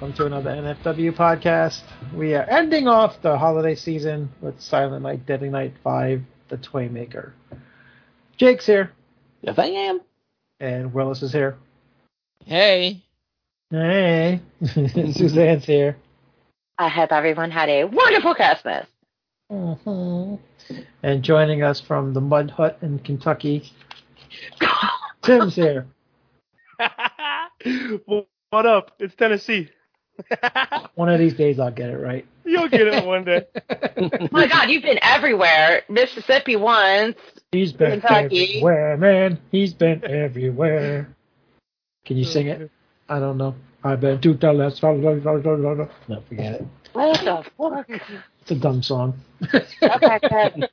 Hello, everybody, and welcome to another NFW podcast. We are ending off the holiday season with Silent Night, Deadly Night 5, The Toymaker. Jake's here, Yes, I am. and Willis is here. Hey. Hey, Suzanne's here. I hope everyone had a wonderful Christmas. Mhm. And joining us from the Mud Hut in Kentucky, Tim's here. what up? It's Tennessee. One of these days I'll get it right. You'll get it one day. My God, you've been everywhere. Mississippi once. He's been Kentucky. everywhere, man. He's been everywhere. Can you sing it? I don't know. I've been to the left. No, forget it. What the fuck? It's a dumb song. Okay, good.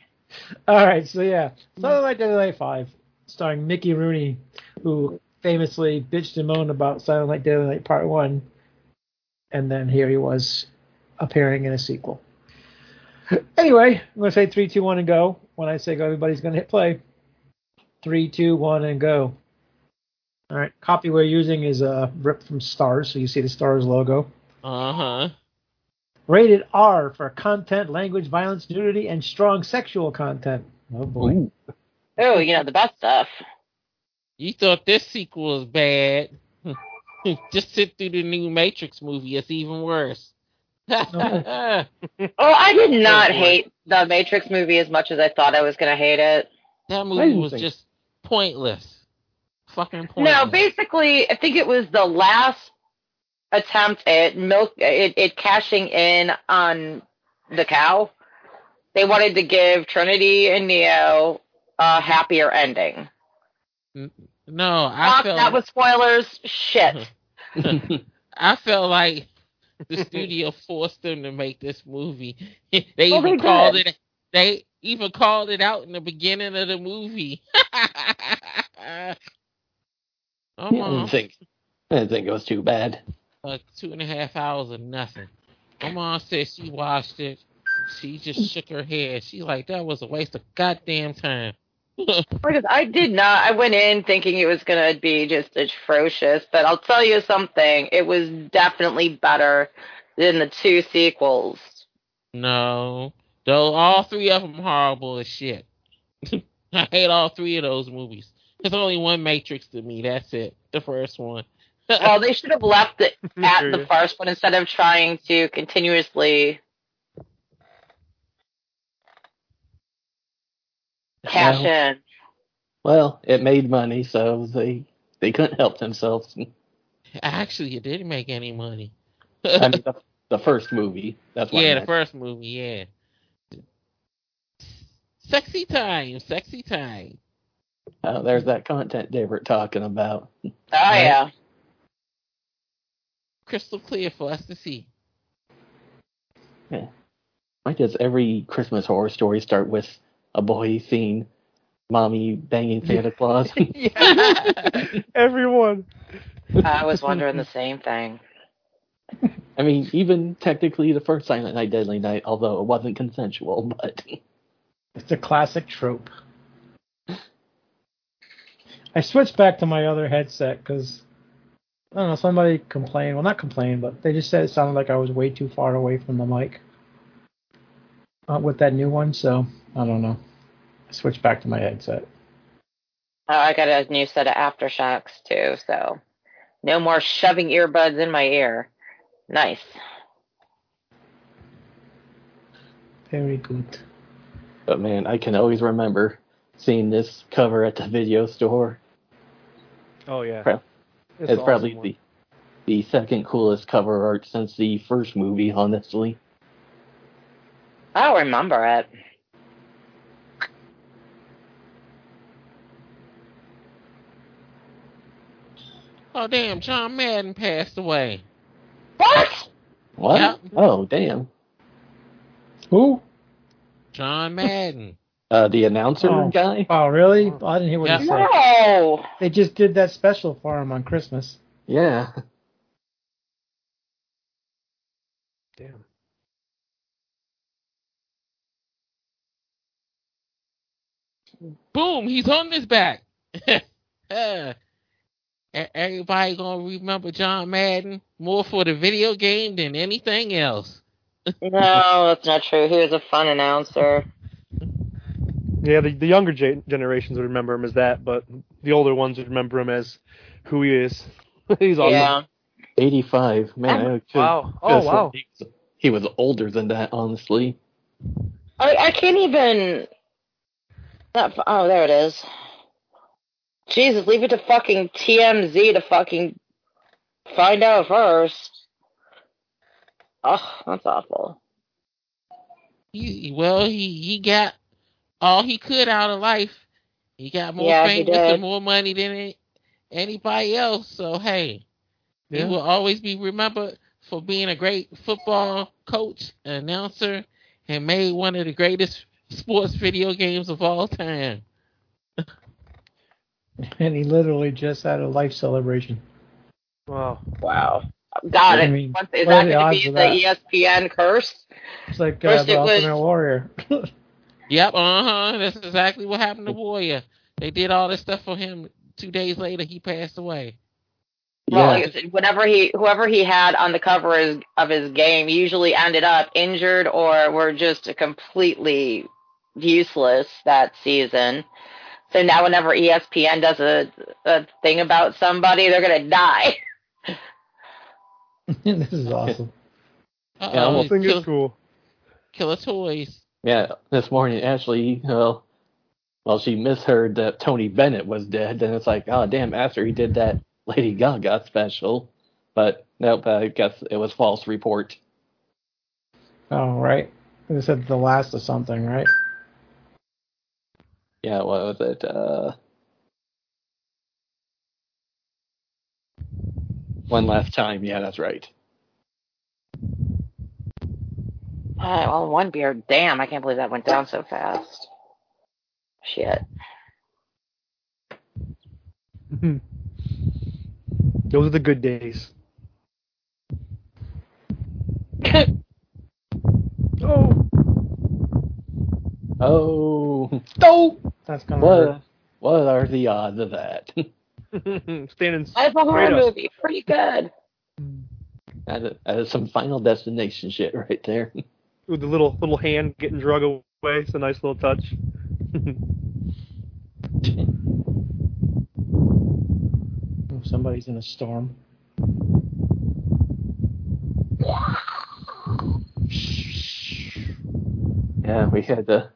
All right, so yeah, Silent Night, Deadly Night Five, starring Mickey Rooney, who famously bitched and moaned about Silent Night, Deadly Night Part One, and then here he was appearing in a sequel. Anyway, I'm gonna say three, two, one, and go. When I say go, everybody's gonna hit play. Three, two, one, and go. All right, copy we're using is uh, rip from Starz, so you see the Starz logo. Uh huh. Rated R for content, language, violence, nudity, and strong sexual content. Oh boy. Ooh. Oh, you know, the best stuff. You thought this sequel was bad. Just sit through the new Matrix movie. It's even worse. Oh, I did not Oh, hate the Matrix movie as much as I thought I was going to hate it. That movie was think- just pointless. Fucking pointless. No, basically, I think it was the last attempt at milk, it, it cashing in on the cow. They wanted to give Trinity and Neo a happier ending. Mm. No, I Fuck, felt that was spoilers. Shit. I felt like the studio forced them to make this movie. they Well, even they called did. it. They even called it out in the beginning of the movie. I Come on. didn't think. I didn't think it was too bad. like two and a half hours of nothing. My mom said she watched it. She just shook her head. She like that was a waste of goddamn time. Because I did not. I went in thinking it was going to be just atrocious, but I'll tell you something. It was definitely better than the two sequels. no, though all three of them horrible as shit. I hate all three of those movies. There's only one Matrix to me. That's it. The first one. Well, they should have left it at the first one instead of trying to continuously cash Well, in. well, it made money, so they they couldn't help themselves. Actually, it didn't make any money. I mean, the, the first movie. That's what I yeah, the meant. first movie. Yeah. Sexy time. Sexy time. Oh, there's that content they were talking about. Oh, yeah. Crystal clear for us to see. Yeah. Why does every Christmas horror story start with a boy seeing mommy banging Santa Claus? Everyone. I was wondering the same thing. I mean, even technically the first Silent Night, Deadly Night, although it wasn't consensual, but It's a classic trope. I switched back to my other headset because I don't know. Somebody complained. Well, not complained, but they just said it sounded like I was way too far away from the mic uh, with that new one. So I don't know. I switched back to my headset. Oh, I got a new set of AfterShokz, too, so no more shoving earbuds in my ear. Nice. Very good. but man, I can always remember seeing this cover at the video store. Oh yeah. Prob- It's, It's, an probably awesome one. the the second coolest cover art since the first movie, honestly. I'll remember it. Oh damn, John Madden passed away. What? What? Yeah. Oh, damn. Who? John Madden. Uh, the announcer Oh. guy? Oh, really? Oh, I didn't hear what Yeah. you said. No. They just did that special for him on Christmas. Yeah. Damn. Boom, he's on his back. Everybody gonna remember John Madden more for the video game than anything else. No, that's not true. He was a fun announcer. Yeah, the, the younger ge- generations would remember him as that, but the older ones would remember him as who he is. He's awesome. Yeah. 85. Man, I Wow. Oh, wow. He was, he was older than that, honestly. I, I can't even. Not, oh, there it is. Jesus, leave it to fucking TMZ to fucking find out first. Oh, that's awful. He, well, he he got all he could out of life. He got more Yeah, he famous and more money than any, anybody else. So hey, he will always be remembered for being a great football coach, announcer, and made one of the greatest sports video games of all time. And he literally just had a life celebration. Wow. Wow. God, I it- mean, what- is what are that the going odds to of be the that? ESPN curse? It's like uh, First the it was- Ultimate Warrior. Yep, uh huh. That's exactly what happened to Warrior. They did all this stuff for him. Two days later, he passed away. Well, Yeah. like whenever he, whoever he had on the cover of his, of his game, usually ended up injured or were just completely useless that season. So now, whenever ESPN does a, a thing about somebody, they're gonna die. this is awesome. Uh Yeah, I think kill, it's cool. Kill killer toys. Yeah, this morning, Ashley, well, well, she misheard that Tony Bennett was dead, and it's like, oh, damn, after he did that Lady Gaga special. But nope, I guess it was false report. Oh, right. They said the last of something, right? Yeah, what was it? Uh, one last time. Yeah, that's right. Uh, well, one beer. Damn, I can't believe that went down so fast. Shit. Those are the good days. Oh. Oh, Oh, that's gonna hurt. what? What are the odds of that? Standing That's a horror up. movie. Pretty good. Mm. that, is, that is some Final Destination shit right there. With the little little hand getting drug away. It's a nice little touch. Oh, Somebody's in a storm. Yeah, we had the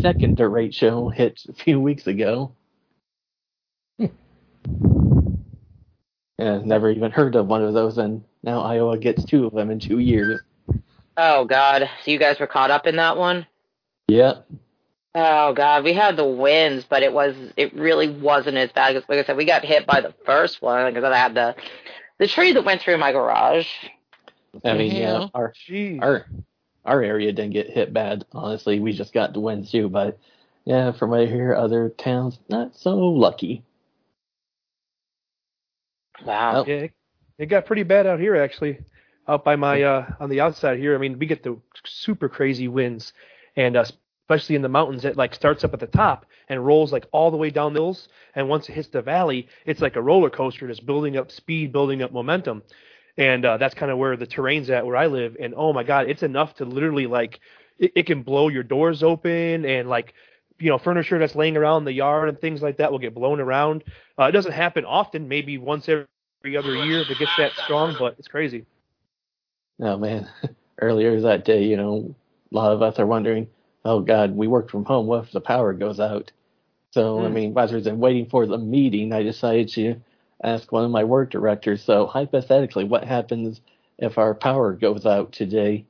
second derecho hit a few weeks ago. yeah, never even heard of one of those, and now Iowa gets two of them in two years. Oh God, so you guys were caught up in that one? Yeah, Oh God, we had the winds, but it was it really wasn't as bad as Like I said, we got hit by the first one because I had the the tree that went through my garage. I mean, yeah, hell? our Jeez. our our area didn't get hit bad. Honestly, we just got the winds too, but yeah, from what I hear, other towns not so lucky. Wow. Oh. Yeah, it, it got pretty bad out here actually. Out by my uh on the outside here. I mean, we get the super crazy winds, and uh, especially in the mountains, it like starts up at the top and rolls like all the way down the hills. And once it hits the valley, it's like a roller coaster, just building up speed, building up momentum. And uh, that's kind of where the terrain's at where I live. And oh my God, it's enough to literally like it, it can blow your doors open and like you know furniture that's laying around in the yard and things like that will get blown around. Uh, it doesn't happen often, maybe once every every other year if it gets that strong, but it's crazy. Oh man, earlier that day, you know, a lot of us are wondering, oh God, we work from home. What if the power goes out? So I Hmm. mean, rather than waiting for the meeting, I decided to ask one of my work directors. So hypothetically, what happens if our power goes out today?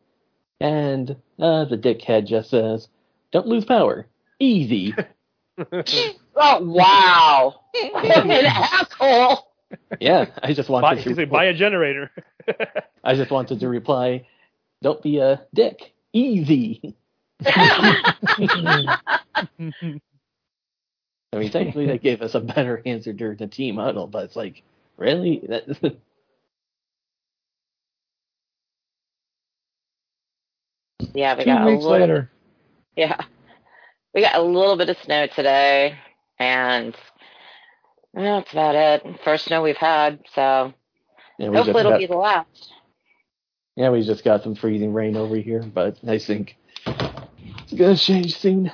And uh, the dickhead just says, "Don't lose power. Easy." Oh wow. What an asshole. yeah, I just wanted he's to. like, buy a generator. I just wanted to reply, "Don't be a dick. Easy." I mean, technically, they gave us a better answer during the team huddle, but it's like, really? That, yeah, we Two got a little, later. Yeah. We got a little bit of snow today and Yeah, that's about it. First snow we've had, so Yeah, we hopefully it'll got, be the last. yeah, we just got some freezing rain over here, but I think it's gonna change soon.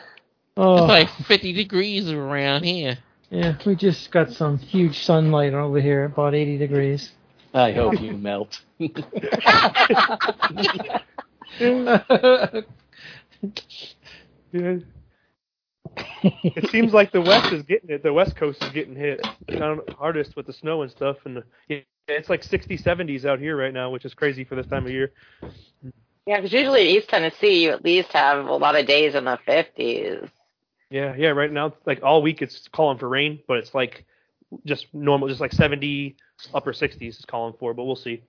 Oh, It's like 50 degrees around here. yeah, we just got some huge sunlight over here, about 80 degrees. I hope you melt. Yeah. it seems like the west is getting it. The west coast is getting hit hardest with the snow and stuff. And yeah, it's like 60, 70s out here right now, which is crazy for this time of year. Yeah, because usually in East Tennessee, you at least have a lot of days in the 50s. Yeah, yeah. Right now, like all week, it's calling for rain, but it's like just normal, just like 70, upper 60s is calling for. But we'll see.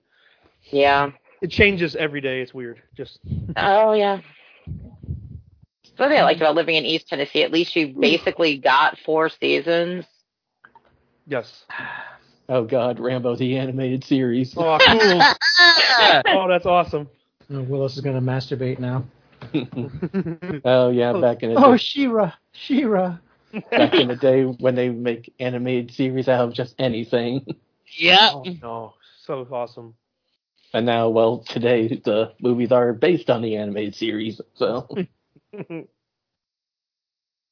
Yeah. It changes every day. It's weird. Just Oh, yeah. That's what I liked about living in East Tennessee. At least you basically got four seasons. yes. Oh God, Rambo the animated series. Oh, cool. oh, that's awesome. Oh, Willis is gonna masturbate now. oh yeah, oh, back in the Oh, day, She-Ra, She-Ra. back in the day when they make animated series out of just anything. Yeah. Oh, no, so awesome. And now, well, today the movies are based on the animated series. So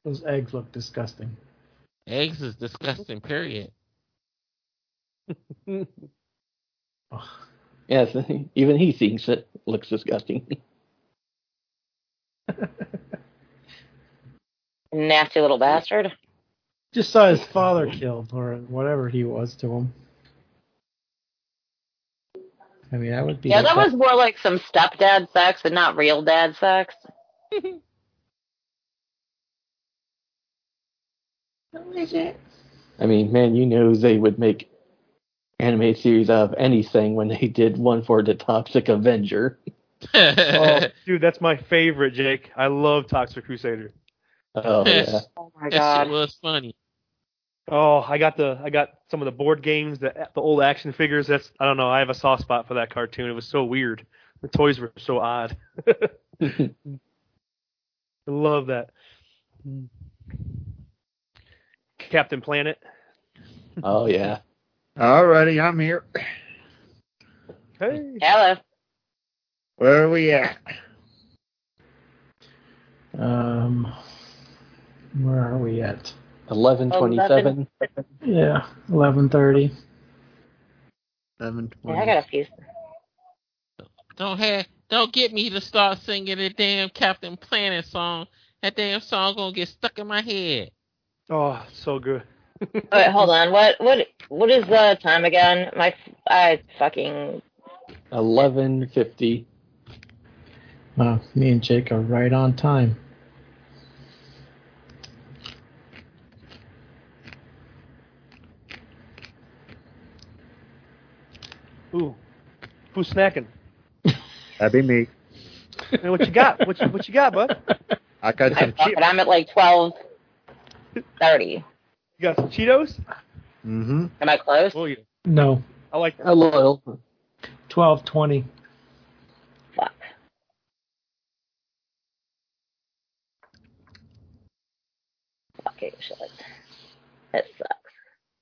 Those eggs look disgusting. Eggs is disgusting, period. Oh, yes, even he thinks it looks disgusting. Nasty little bastard. just saw his father killed, or whatever he was to him. I mean, that would be. Yeah, that was more like some stepdad sex and not real dad sex. I mean, man, you know they would make anime series out of anything when they did one for the Toxic Avenger. Oh, dude, that's my favorite, Jake. I love Toxic Crusader. Oh yeah. Oh my that god. shit was funny. Oh, I got the I got some of the board games, the the old action figures. That's I don't know. I have a soft spot for that cartoon. It was so weird. The toys were so odd. I love that. Captain Planet. oh yeah. Alrighty, I'm here. Hey. Hello. Where are we at? Um, where are we at? Eleven twenty-seven. Yeah, eleven thirty. Seven Yeah, I got a few. Don't have, don't get me to start singing the damn Captain Planet song. That damn song gonna get stuck in my head. Oh, so good. Wait, hold on. What what what is the time again? My I fucking Eleven fifty. Wow, me and Jake are right on time. Ooh, who's snacking? That'd be me. Man, what you got? What you what you got, bud? I got some fuck chip. it. I'm at like twelve thirty. You got some Cheetos? Mm-hmm. Am I close? Oh yeah, No, I like that. A little. twelve twenty. Fucking shit. That sucks.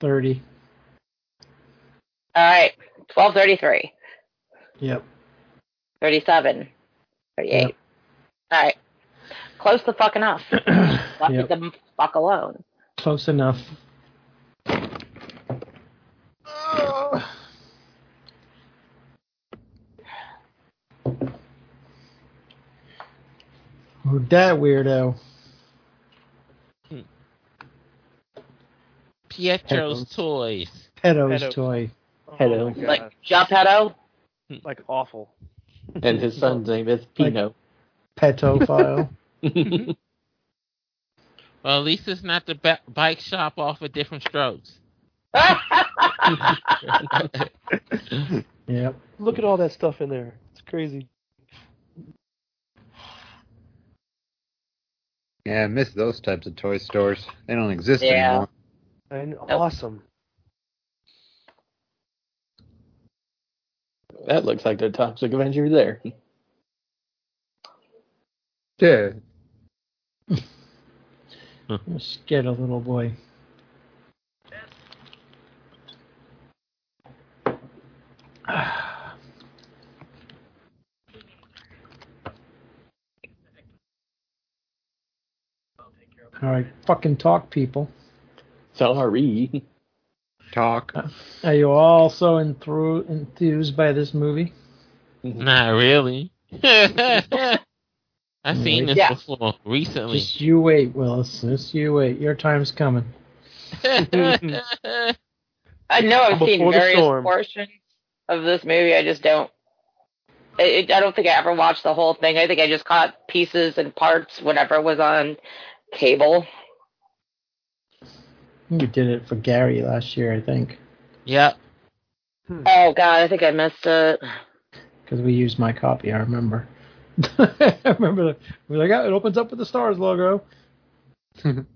Thirty. All right. Twelve thirty three. Yep. 37, 38. Yep. All right. Close the fuck enough. Let Yep. the fuck alone. Close enough. Oh, that weirdo. Hmm. Pietro's Headphones. toys. Pedo's Pedo. toy. Hello. Oh my God. Like, Geppetto? like awful. And his son's name is Pino. Petophile. Well, at least it's not the ba- bike shop off of Diff'rent Strokes. yep. Look at all that stuff in there. It's crazy. Yeah, I miss those types of toy stores. They don't exist Yeah. anymore and awesome. That looks like the Toxic Avenger there. Yeah. Just get a little boy. All right, fucking talk, people. Sorry. Talk. Are you all so enthru- enthused by this movie? Mm-hmm. Not really. I've seen this Yeah. before recently. Just you wait, Willis. Just you wait. Your time's coming. I know I've seen Before the various portions of this movie. I just don't. It, I don't think I ever watched the whole thing. I think I just caught pieces and parts whenever it was on cable. You did it for Gary last year, I think, yep. Oh God, I think I missed it. because we used my copy. I remember. I remember. The, we were like, oh, it opens up with the Starz logo.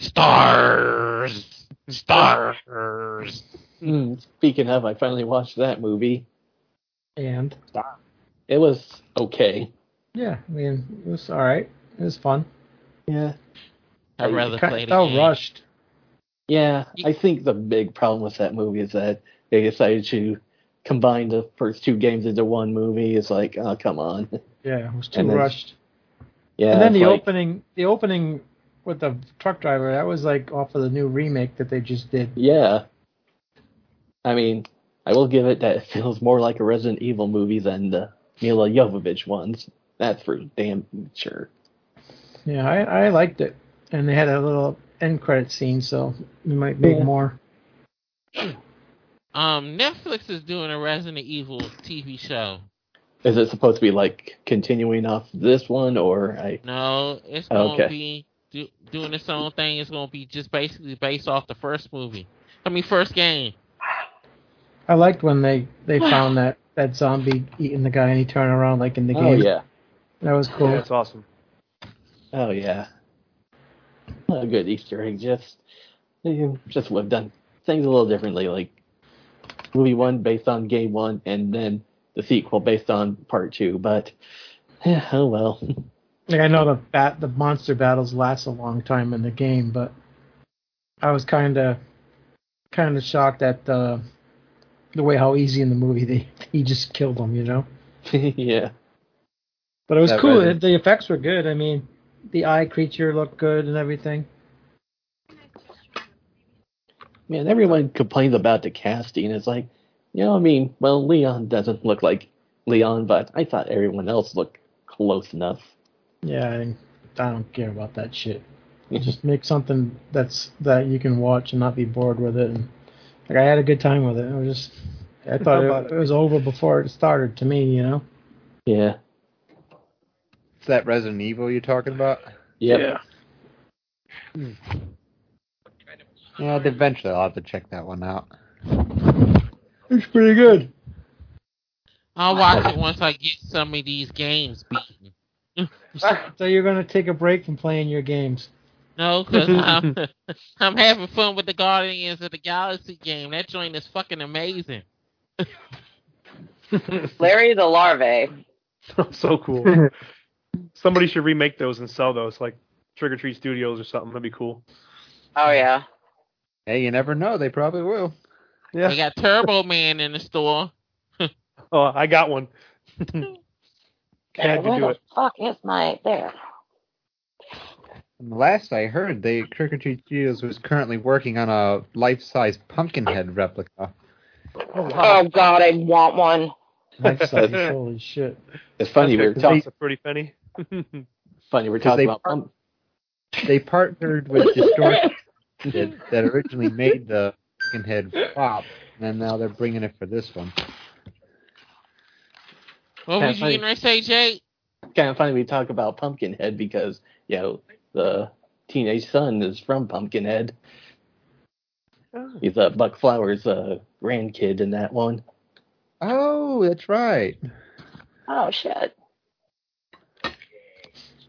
Starz. Starz. Hmm, Speaking of, I finally watched that movie. And It was okay. yeah, I mean, it was all right. It was fun. Yeah. I'd rather Kind play of the felt rushed. Yeah, I think the big problem with that movie is that they decided to combine the first two games into one movie. It's like, oh, come on. Yeah, it was too And rushed. Yeah. and then the like- opening, the opening with the truck driver, that was like off of the new remake that they just did. Yeah. I mean, I will give it that it feels more like a Resident Evil movie than the Milla Jovovich ones. That's for damn sure. Yeah, I, I liked it, and they had a little end credit scene, so we might make Yeah. more. Um, Netflix is doing a Resident Evil TV show. Is it supposed to be like continuing off this one, or I? No, it's gonna Okay. be do, doing its own thing. It's gonna be just basically based off the first movie. I mean, first game. I liked when they they found that that zombie eating the guy and he turned around like in the Oh game. yeah. That was cool. Yeah, that's awesome. Oh yeah. A good Easter egg. Just, just would have done things a little differently. Like movie one based on game one, and then the sequel based on part two. But yeah, oh well. Like I know the bat the monster battles last a long time in the game, but I was kind of kind of shocked at the the way how easy in the movie they he just killed them, you know. yeah. But it was That cool. Resident- The effects were good. I mean, the eye creature looked good and everything. Man, everyone complains about the casting. It's like, you know, I mean, well, Leon doesn't look like Leon, but I thought everyone else looked close enough. Yeah, I, I don't care about that shit. Just make something that's that you can watch and not be bored with it. And like I had a good time with it. I was just I thought about it, it? it was over before it started to me, you know. Yeah. Is that Resident Evil you're talking about? Yep. Yeah, hmm. eventually I'll have to check that one out. It's pretty good. I'll watch it once I get some of these games beaten. So you're gonna take a break from playing your games. No, because I'm, I'm having fun with the Guardians of the Galaxy game. That joint is fucking amazing. Larry the Larva. so cool. Somebody should remake those and sell those, like Trick or Treat Studios or something. That'd be cool. Oh yeah. Hey, you never know. They probably will. Yeah. They got Turbo Man in the store. Oh, I got one. Had to Where do the it. fuck is my there? Last I heard, the Trick or Treat Studios was currently working on a life-size Pumpkinhead replica. Oh, oh God, I want one. Life size, holy shit. It's funny we were That's talking. a pretty penny. Funny we're talking they about. pump- They partnered with Distortion that, that originally made the Pumpkinhead flop, and now they're bringing it for this one. What Yeah, was you going to say, Jake? kind of funny we talk about Pumpkinhead because you know the teenage son is from Pumpkinhead. He's uh, Buck Flowers' uh, grandkid in that one. Oh, that's right. Oh shit.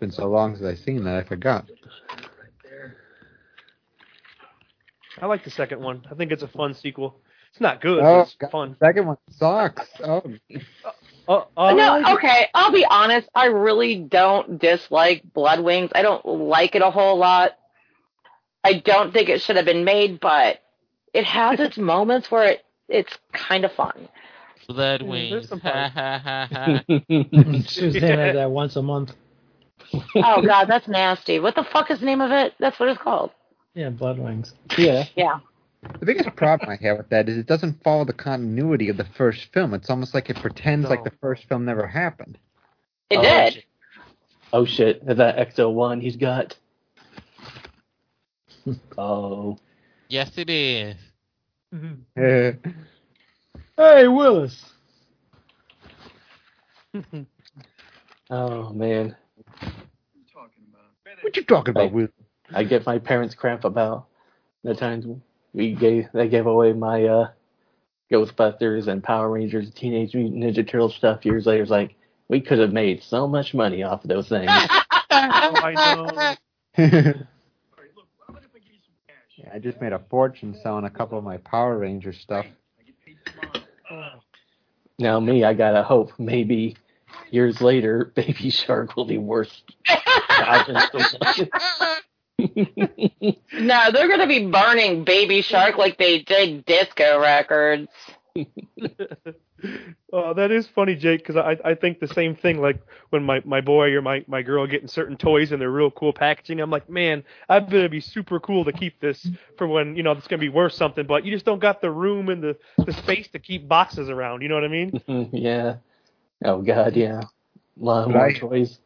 It's been so long since I've seen that, I forgot. I like the second one. I think it's a fun sequel. It's not good, Oh, it's God. fun. Second one sucks. Oh, Oh, oh, no, okay. I'll be honest. I really don't dislike Blood Wings. I don't like it a whole lot. I don't think it should have been made, but it has its moments where it it's kind of fun. Blood Yeah, Wings. there's some Ha ha ha ha. Suzanne had that once a month. Oh god, that's nasty. What the fuck is the name of it? That's what it's called. Yeah, Blood Wings. Yeah. Yeah. The biggest problem I have with that is it doesn't follow the continuity of the first film. It's almost like it pretends like the first film never happened. It Oh, did. shit. Oh shit! Is that XO1 he's got? Oh, Yes, it is. Hey, Willis. oh man! What you talking about, Hey. Will? I get my parents crap about the times we gave they gave away my uh Ghostbusters and Power Rangers, Teenage Mutant Ninja Turtle stuff years later. It's like we could have made so much money off of those things. Oh, I know. yeah, I just made a fortune selling a couple of my Power Ranger stuff. now me, I gotta hope maybe years later, Baby Shark will be worth thousands of No, they're gonna be burning Baby Shark like they did disco records. Oh, that is funny, Jake, because I I think the same thing. Like when my my boy or my my girl getting certain toys and they're real cool packaging, I'm like, man, I'd better be super cool to keep this for when you know it's gonna be worth something. But you just don't got the room and the the space to keep boxes around. You know what I mean? yeah. Oh god, yeah. A lot more I- toys.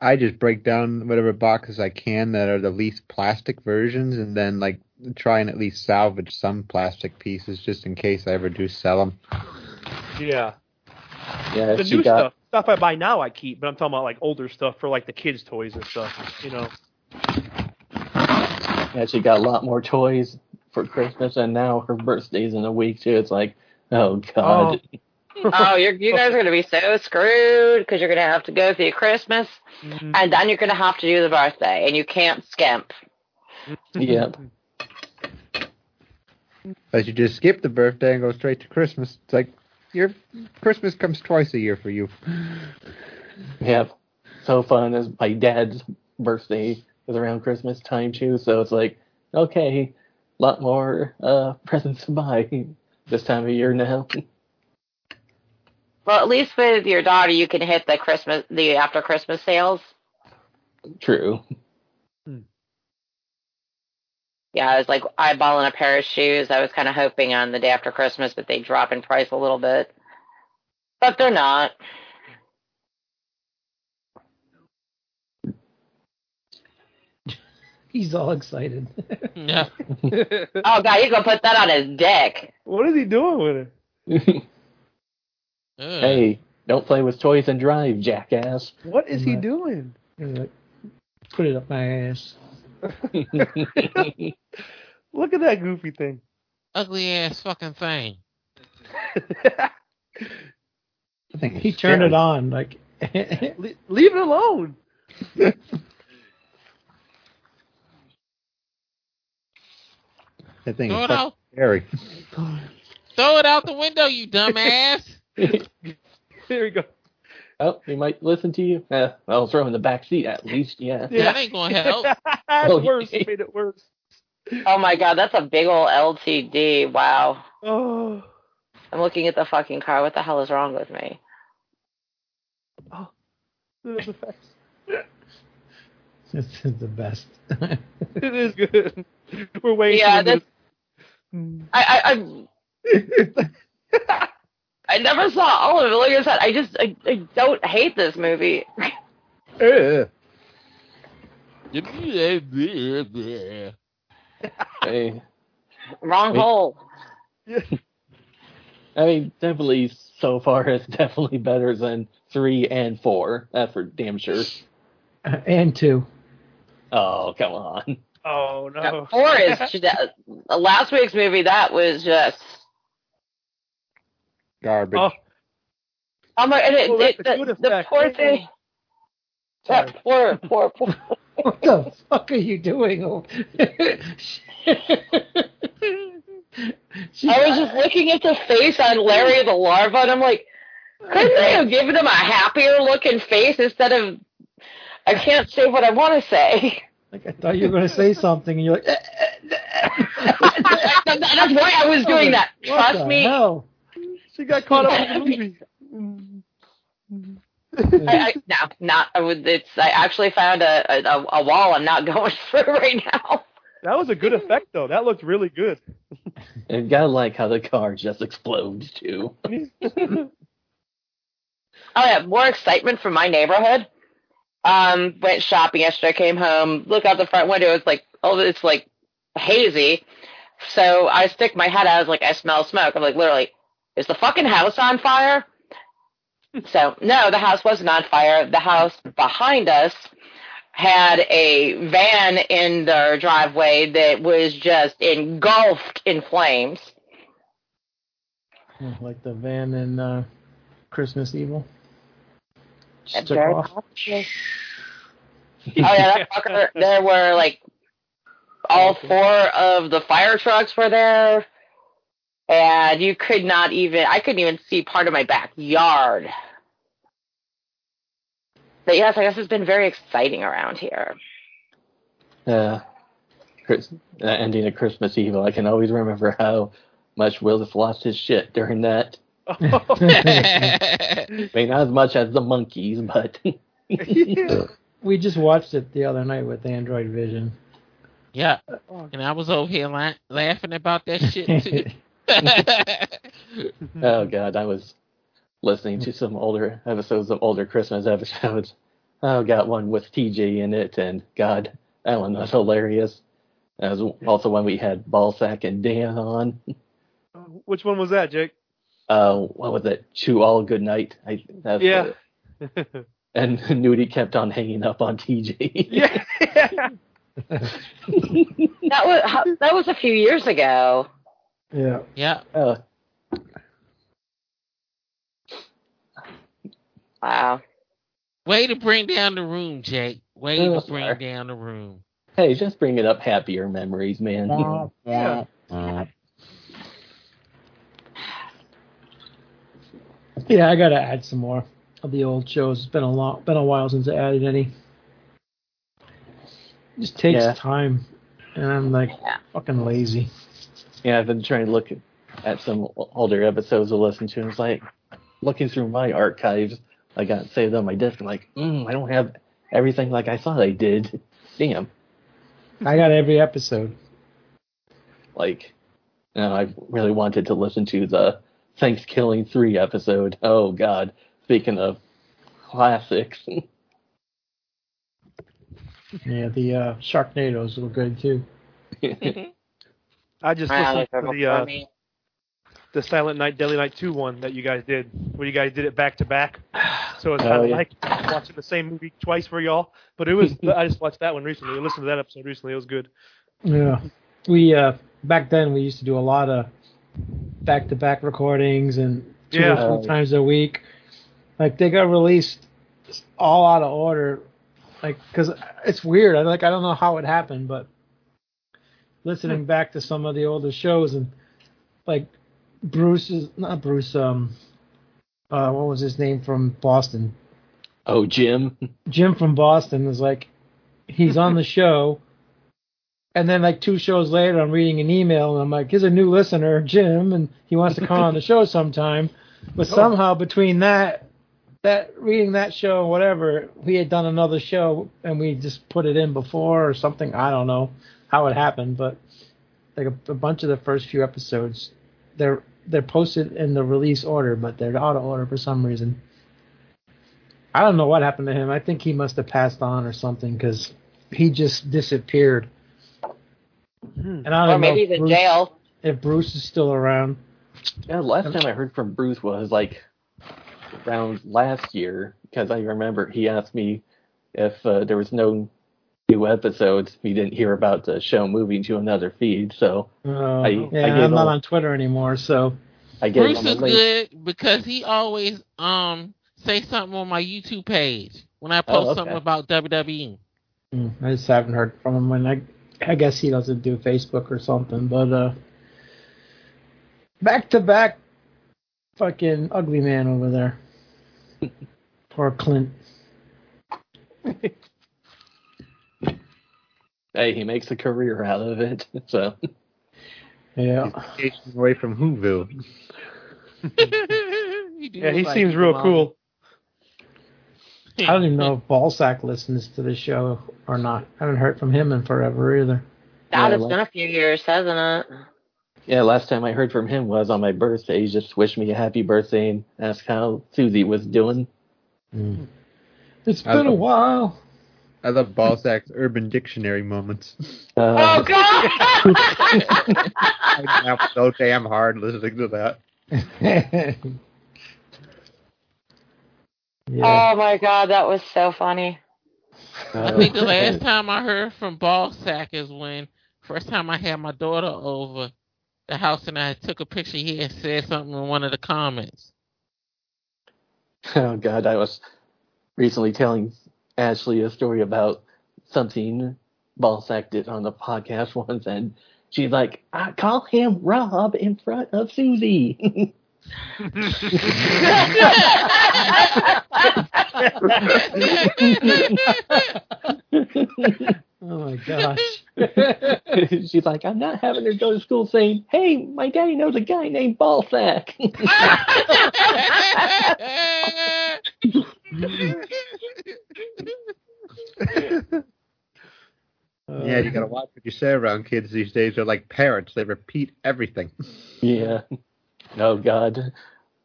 I just break down whatever boxes I can that are the least plastic versions, and then like try and at least salvage some plastic pieces just in case I ever do sell them. Yeah. Yeah, The new got stuff stuff I buy now I keep, but I'm talking about like older stuff for like the kids' toys and stuff. You know. yeah, she got a lot more toys for Christmas and now her birthday's in a week too. It's like, oh god. oh, you're, you guys are gonna be so screwed because you're gonna have to go through Christmas Mhm. and then you're gonna have to do the birthday and you can't skimp. Yep. But you just skip the birthday and go straight to Christmas. It's like your Christmas comes twice a year for you. Yep. So fun as my dad's birthday is around Christmas time too, so it's like, okay, a lot more uh presents to buy this time of year now. Well, at least with your daughter, you can hit the Christmas, the after Christmas sales. True. Hmm. Yeah, I was like eyeballing a pair of shoes. I was kind of hoping on the day after Christmas that they drop in price a little bit, but they're not. He's all excited. Yeah. Oh god, he's gonna put that on his dick. what is he doing with it? Ugh. hey, don't play with toys and drive, jackass. What is he doing? Like, Put it up my ass. Look at that goofy thing. Ugly ass fucking thing. I think He turned it on like. Le- leave it alone. That thing Throw is it fucking out. scary. Throw it out the window, you dumbass. There we go. oh, he might listen to you. Uh, I'll throw him in the back seat at least. Yeah. Yeah. That ain't gonna help. Oh, it's worse. yeah. It made it worse. Oh my god, that's a big old LTD. Wow. Oh. I'm looking at the fucking car. What the hell is wrong with me? Those effects. This is the best. It is good. We're waiting. Yeah, for the- I I I, I never saw all of it. Like I said, I just I, I don't hate this movie. Eh, eh, eh. Ugh. Hey, Wrong Wait. hole. I mean, definitely so far it's definitely better than three and four. That's for damn sure. Uh, and two. Oh, come on. Oh no. Four is just- uh, last week's movie. That was just Garbage. Oh, oh my and it, Well, it, the, the poor thing. Sorry. That poor poor poor. What the fuck are you doing? She- I was just looking at the face on Larry the larva, and I'm like, couldn't they have given him a happier looking face instead of? I can't say what I want to say. like I thought you were going to say something, and you're like, That's why I was doing that. What Trust the me. hell? She got caught up in the movie. I, I, no, not. I would. It's. I actually found a, a a wall. I'm not going through right now. That was a good effect though. That looked really good. And gotta like how the car just explodes too. Oh yeah, more excitement from my neighborhood. Um, went shopping yesterday. Came home. Look out the front window. It's like oh, it's like hazy. So I stick my head out. I was like, I smell smoke. I'm like, literally, is the fucking house on fire? so no, the house wasn't on fire. The house behind us had a van in their driveway that was just engulfed in flames. like the van in uh, Christmas Evil. Just took off. Oh yeah, that fucker. There were like all four of the fire trucks were there, and you could not even. I couldn't even see part of my backyard. But yes, I guess it's been very exciting around here. Yeah. Chris, uh, ending of Christmas Evil. I can always remember how much Will Willis lost his shit during that. I mean, not as much as the monkeys, but We just watched it the other night with Android Vision. yeah, and I was over here la- laughing about that shit too. oh god, I was listening to some older episodes of older Christmas episodes. Oh, got one with TJ in it, and God, that one was hilarious. That was also when we had Ballsack and Dan on. Which one was that, Jake? Uh, what was it? Chew all good night. I that's Yeah. what- and Nudie kept on hanging up on TJ. yeah. That was that was a few years ago. Yeah. yeah, Uh, Wow. way to bring down the room, Jake. Way Oh, to bring sorry. down the room. hey, just bringing up happier memories, man. Yeah. Yeah, I gotta add some more of the old shows. It's been a lot, been a while since I added any. It just takes Yeah. time, and I'm like Yeah. fucking lazy. Yeah, I've been trying to look at some older episodes to listen to. And it's like looking through my archives. I got saved on my disc. I'm like, mm, I don't have everything like I thought I did. Damn. I got every episode. Like, you know, I really wanted to listen to the Thanksgiving 3 episode. Oh, God. Speaking of classics. Yeah, the uh, Sharknadoes were good too. I just Wow, listened they're to the uh, the Silent Night Deadly Night 2 one that you guys did, where you guys did it back to back. So it's kind of yeah. like watching the same movie twice for y'all. But it was I just watched that one recently. I listened to that episode recently. It was good. Yeah, we uh, back then we used to do a lot of back-to-back recordings and two Yeah. or three times a week. Like they got released all out of order, like because it's weird. I like I don't know how it happened, but listening back to some of the older shows and like Bruce is not Bruce. Um, uh, what was his name from Boston? oh, Jim. Jim from Boston is like, he's on the show. And then like two shows later, I'm reading an email and I'm like, here's a new listener, Jim, and he wants to come on the show sometime. But somehow between that, that reading that show, whatever, we had done another show and we just put it in before or something. I don't know how it happened, but like a, a bunch of the first few episodes, they're they're posted in the release order, but they're out of order for some reason. I don't know what happened to him. I think he must have passed on or something because he just disappeared. Hmm. And I Or don't know maybe if he's in Bruce, jail. if Bruce is still around. Yeah, last time I heard from Bruce was like around last year because I remember he asked me if uh, there was no new episodes. He didn't hear about the show moving to another feed, so Uh, I- I yeah, gave I'm not on Twitter anymore, so I gave Bruce is good because he always um say something on my YouTube page when I post Oh, okay. something about. WWE. mm, I just haven't heard from him. And I, I guess he doesn't do Facebook or something. But uh, back to back, fucking ugly man over there. Poor Clint. Hey, he makes a career out of it, so Yeah. Vacation away from Whoville. He Yeah, he like seems real belongs. cool. I don't even know if Ballsack listens to the show or not. I haven't heard from him in forever either. That Yeah, it's like- been a few years, hasn't it? Yeah, last time I heard from him was on my birthday. He just wished me a happy birthday and asked how Susie was doing. Hmm. Hmm. It's been a uh, while. I love Ballsack's Urban Dictionary moments. Uh, Oh God! I laugh so damn hard listening to that. yeah. oh my God, that was so funny. I think the last time I heard from Ballsack is when first time I had my daughter over the house and I took a picture. He had said something in one of the comments. Oh God, I was recently telling Ashley a story about something Ballsack did on the podcast once, and she's like, "I call him Rob in front of Susie." Oh my gosh. she's like, "I'm not having her go to school saying, hey, my daddy knows a guy named Ballsack." Yeah, you gotta watch what you say around kids these days. They're like parrots; they repeat everything. Yeah. Oh God.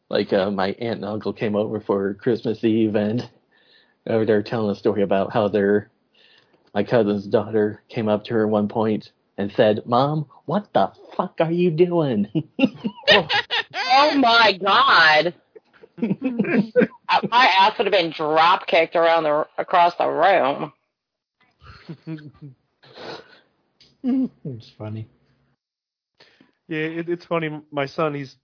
Like uh, my aunt and uncle came over for Christmas Eve and over there telling a story about how their my cousin's daughter came up to her at one point and said, "Mom, what the fuck are you doing?" Oh my God! My ass would have been drop kicked around the across the room. it's funny. Yeah, it, it's funny. My son, he's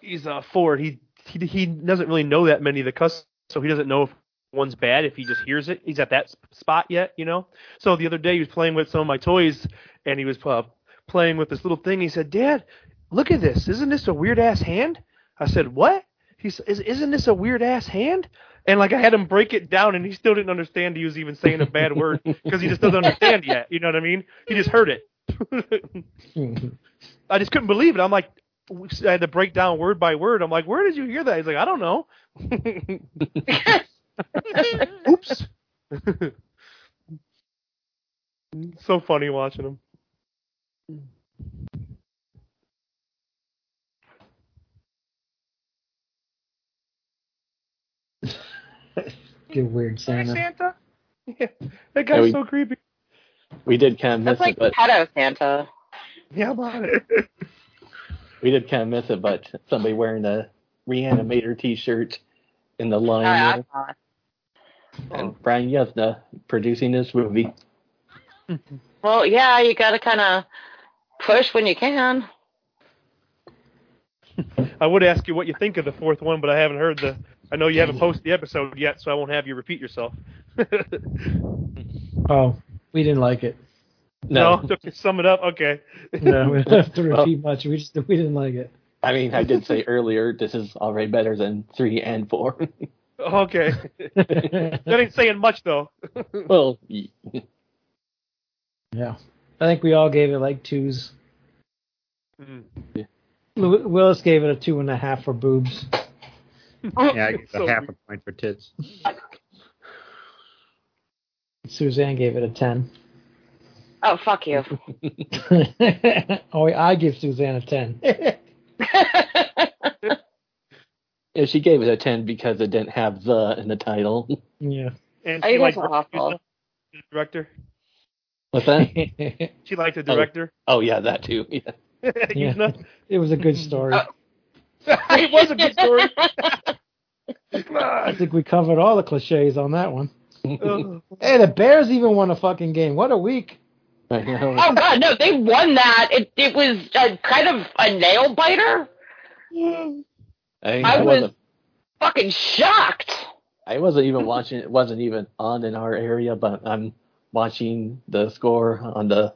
he's uh, four. He he he doesn't really know that many of the cuss, so he doesn't know if one's bad if he just hears it. He's at that spot yet, you know. So the other day he was playing with some of my toys, and he was uh, playing with this little thing. He said, "Dad, look at this. Isn't this a weird ass hand?" I said, "What?" He said, Is, "Isn't this a weird ass hand?" And like I had him break it down, and he still didn't understand he was even saying a bad word because he just doesn't understand yet. You know what I mean? He just heard it. I just couldn't believe it. I'm like, I had to break down word by word. I'm like, where did you hear that? He's like, I don't know. Oops. so funny watching him. Get weird Hi, Santa. Santa. Yeah, that guy's Yeah, we- so creepy. we did kind of miss That's like it, but pedo Santa. Yeah, about it. we did kind of miss it. But somebody wearing a Reanimator T-shirt in the line Oh, yeah, there, I saw it. and Brian Yuzna producing this movie. Well, yeah, you got to kind of push when you can. I would ask you what you think of the fourth one, but I haven't heard the. I know you haven't posted the episode yet, so I won't have you repeat yourself. Oh, we didn't like it. No, to sum it up. Okay. No, we don't have to repeat much. We just we didn't like it. I mean, I did say earlier this is already better than three and four. Okay. That ain't saying much though. well, y- yeah, I think we all gave it like twos. Mm. Lew- Willis gave it a two and a half for boobs. Yeah, I give So a half a point for tits. Suzanne gave it a ten. Oh, fuck you. oh, I give Suzanne a ten. yeah, she gave it a ten because it didn't have the in the title. yeah. And Oh, she you guys liked are awful. the director. What's that? She liked the Oh. director. oh yeah, that too. Yeah. Yeah. It was a good story. Oh. it was a good story. I think we covered all the cliches on that one. Hey, the Bears even won a fucking game. What a week! Oh god, no, they won that. It it was a, kind of a nail biter. I, I I was- Fucking shocked. I wasn't even watching. It wasn't even on in our area, but I'm watching the score on the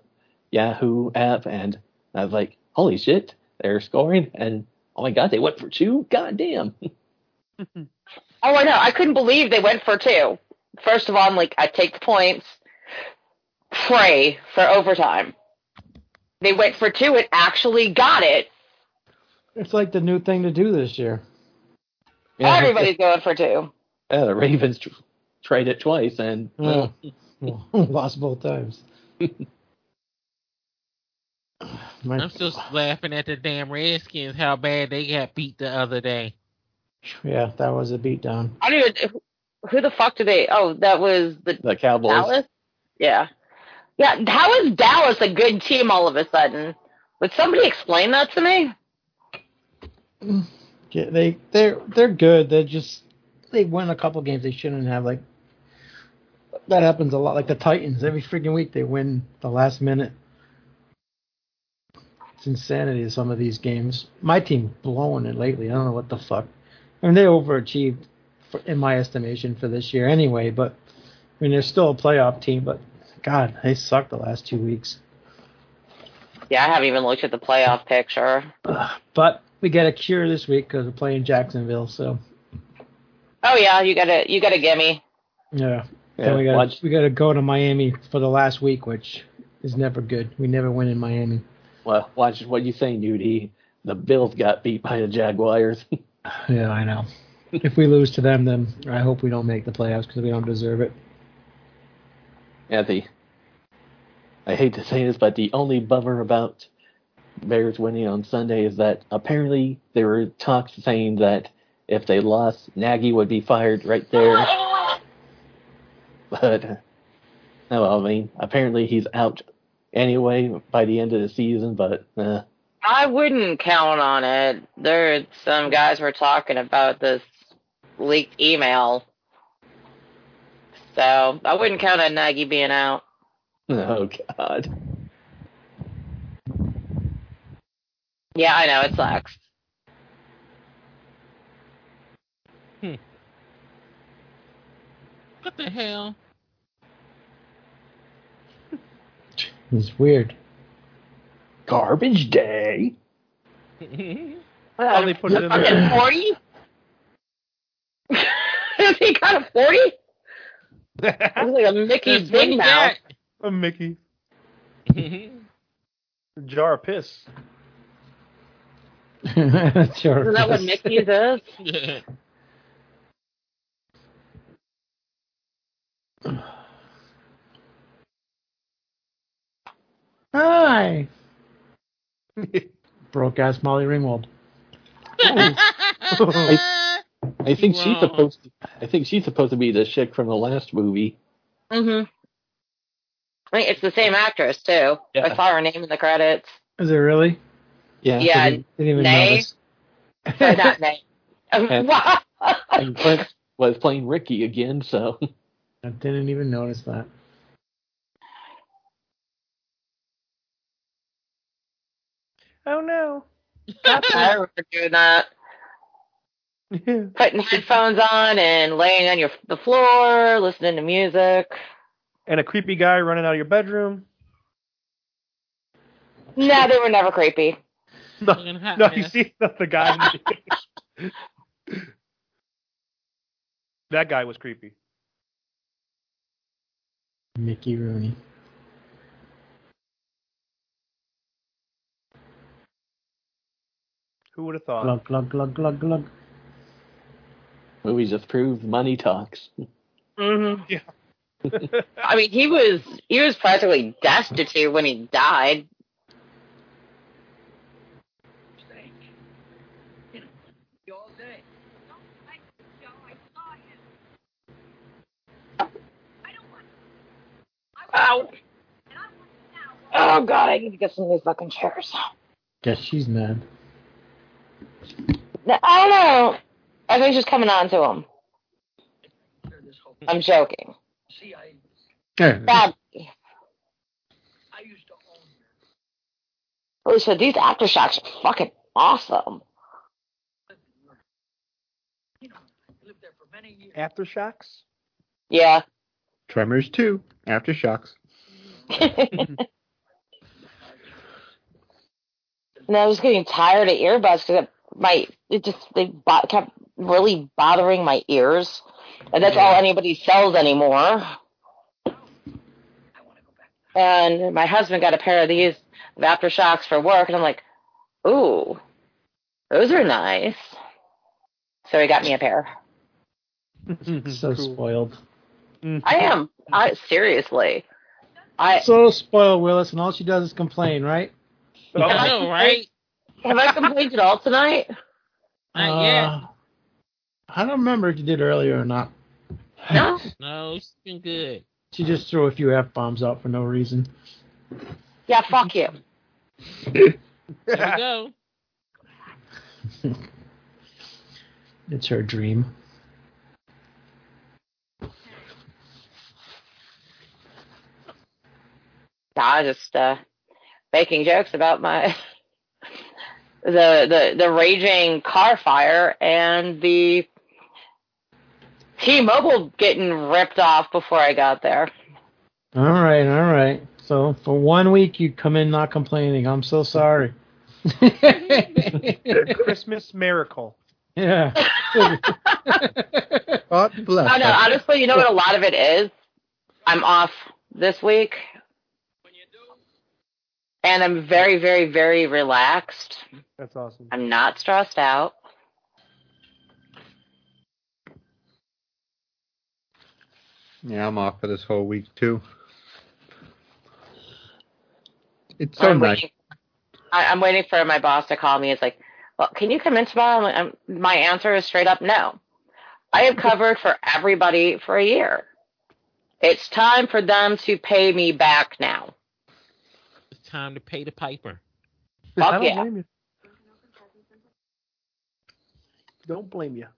Yahoo app, and I was like, "Holy shit, they're scoring!" And oh my god, they went for two. God damn. Oh, I know. I couldn't believe they went for two. First of all, I'm like, I take the points. Pray for overtime. They went for two and actually got it. It's like the new thing to do this year. Yeah, Everybody's going for two. Yeah, the Ravens tried it twice and well, uh, Well, lost both times. My- I'm still laughing at the damn Redskins how bad they got beat the other day. Yeah, that was a beatdown. I don't even. Who the fuck did they? Oh, that was the the Cowboys. Dallas. Yeah, yeah. How is Dallas a good team all of a sudden? Would somebody explain that to me? Yeah, they they're they're good. They're just they win a couple games they shouldn't have. Like that happens a lot. Like the Titans, every freaking week they win the last minute. It's insanity. Some of these games. My team blowing it lately. I don't know what the fuck. I mean, they overachieved, for, in my estimation, for this year anyway. But I mean, they're still a playoff team. But God, they sucked the last two weeks. Yeah, I haven't even looked at the playoff picture. Ugh. But we get a cure this week because we're playing Jacksonville. So Oh yeah, you gotta you gotta gimme. yeah. Yeah, Then we got watch- we got to go to Miami for the last week, which is never good. We never win in Miami. Well, watch what you say, Nudie. The Bills got beat by the Jaguars. Yeah, I know. if we lose to them, then I hope we don't make the playoffs because we don't deserve it. yeah, the I hate to say this, but the only bummer about Bears winning on Sunday is that apparently there were talks saying that if they lost, Nagy would be fired right there. But no, I mean, apparently he's out anyway by the end of the season. But uh, I wouldn't count on it. There, some guys were talking about this leaked email, so I wouldn't count on Nagy being out. oh god, Yeah, I know it sucks. Hmm. What the hell? It's weird. Garbage day. Oh, they put it in there. forty. he got a forty. Looks like a Mickey That's Big Mouth. A Mickey. got. A jar of piss. sure. Isn't that what Mickey's is? Yeah. Hi. Broke ass Molly Ringwald. I think she's supposed. To, I think she's supposed to be the chick from the last movie. Mm-hmm. I think it's the same actress too. Yeah. I saw her name in the credits. Is it really? Yeah. Yeah, Didn't, didn't even Nay? notice. Sorry, not name. And- What? And Clint was playing Ricky again, so I didn't even notice that. Oh no. I remember doing that. Putting headphones on and laying on your the floor, listening to music. and a creepy guy running out of your bedroom. No, they were never creepy. No, no, you see, that's the guy. that guy was creepy. Mickey Rooney. Who would have thought? Glug glug glug glug glug. movie just proved money talks. Mm-hmm. Yeah. I mean, he was he was practically destitute when he died. Ow. Oh god, I need to get some new fucking chairs. Guess she's mad. No, I don't know. I think she's coming on to him. I'm joking. Badly. Alicia, these AfterShokz are fucking awesome. Aftershocks. Yeah. Tremors 2, Aftershocks. and I was getting tired of earbuds because my it just they bo- kept really bothering my ears, and that's all anybody sells anymore. And my husband got a pair of these of AfterShokz for work, and I'm like, "Ooh, those are nice." So he got me a pair. So Cool. spoiled. I am. I seriously. I So spoiled Willis, and all she does is complain, right? Oh, I know, right? Have I complained at all tonight? Not yet. Uh, I don't remember if you did earlier or not. No. No, she's been good. She just threw a few f bombs out for no reason. Yeah, fuck you. There we go. It's her dream. I was just uh, making jokes about my the the the raging car fire and the T-Mobile getting ripped off before I got there. All right, all right. So for one week you come in not complaining. I'm so sorry. Christmas miracle. yeah. God bless. Oh no, honestly, you know what a lot of it is? I'm off this week. And I'm very, very, very relaxed. That's awesome. I'm not stressed out. Yeah, I'm off for this whole week too. It's so I'm nice. waiting, I, I'm waiting for my boss to call me. It's like, well, can you come in tomorrow? I'm like, um, my answer is straight up no. I have covered for everybody for a year. It's time for them to pay me back now. It's time to pay the piper. I don't yeah. blame you. Don't blame you.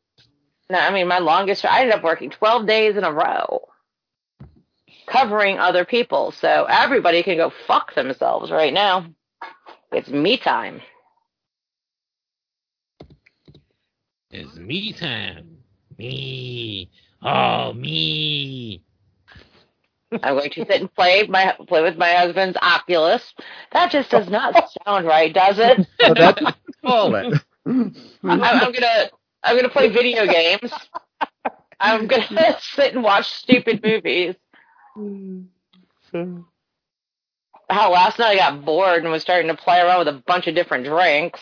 No, I mean my longest. I ended up working 12 days in a row, covering other people. So everybody can go fuck themselves right now. It's me time. It's me time. Me. Oh, me. I'm going to sit and play my play with my husband's Oculus. That just does not sound right, does it? So that's call it. I'm, I'm gonna I'm gonna play video games. I'm gonna sit and watch stupid movies. How last night I got bored and was starting to play around with a bunch of different drinks.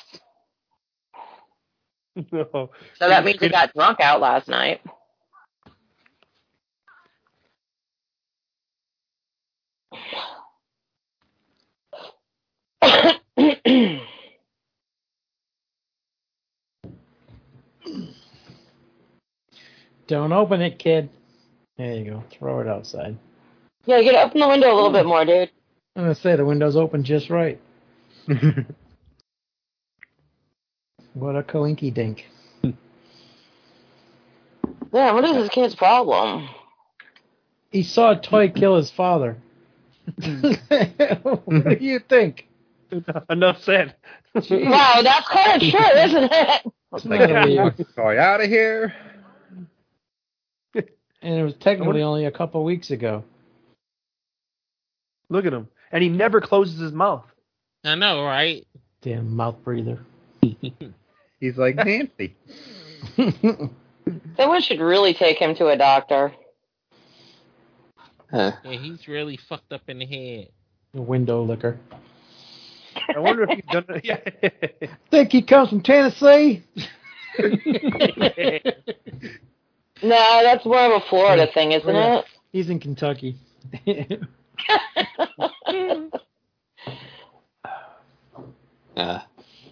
no. So that means I got drunk out last night. Don't open it, kid. There you go. Throw it outside. yeah, get open the window a little bit more, dude. I'm gonna say the window's open just right. What a coinky dink. Yeah, what is this kid's problem? He saw a toy kill his father. what do you think? Enough said. Wow, that's kind of true, isn't it? It's like, get the toy out of here. And it was technically only a couple weeks ago. Look at him. And he never closes his mouth. I know, right? Damn mouth breather. He's like Nancy. Someone should really take him to a doctor. Huh. Yeah, he's really fucked up in the head. Window liquor. I wonder if he's done it. Yeah. Think he comes from Tennessee? No, that's more of a Florida thing, isn't Yeah. it? He's in Kentucky. Uh,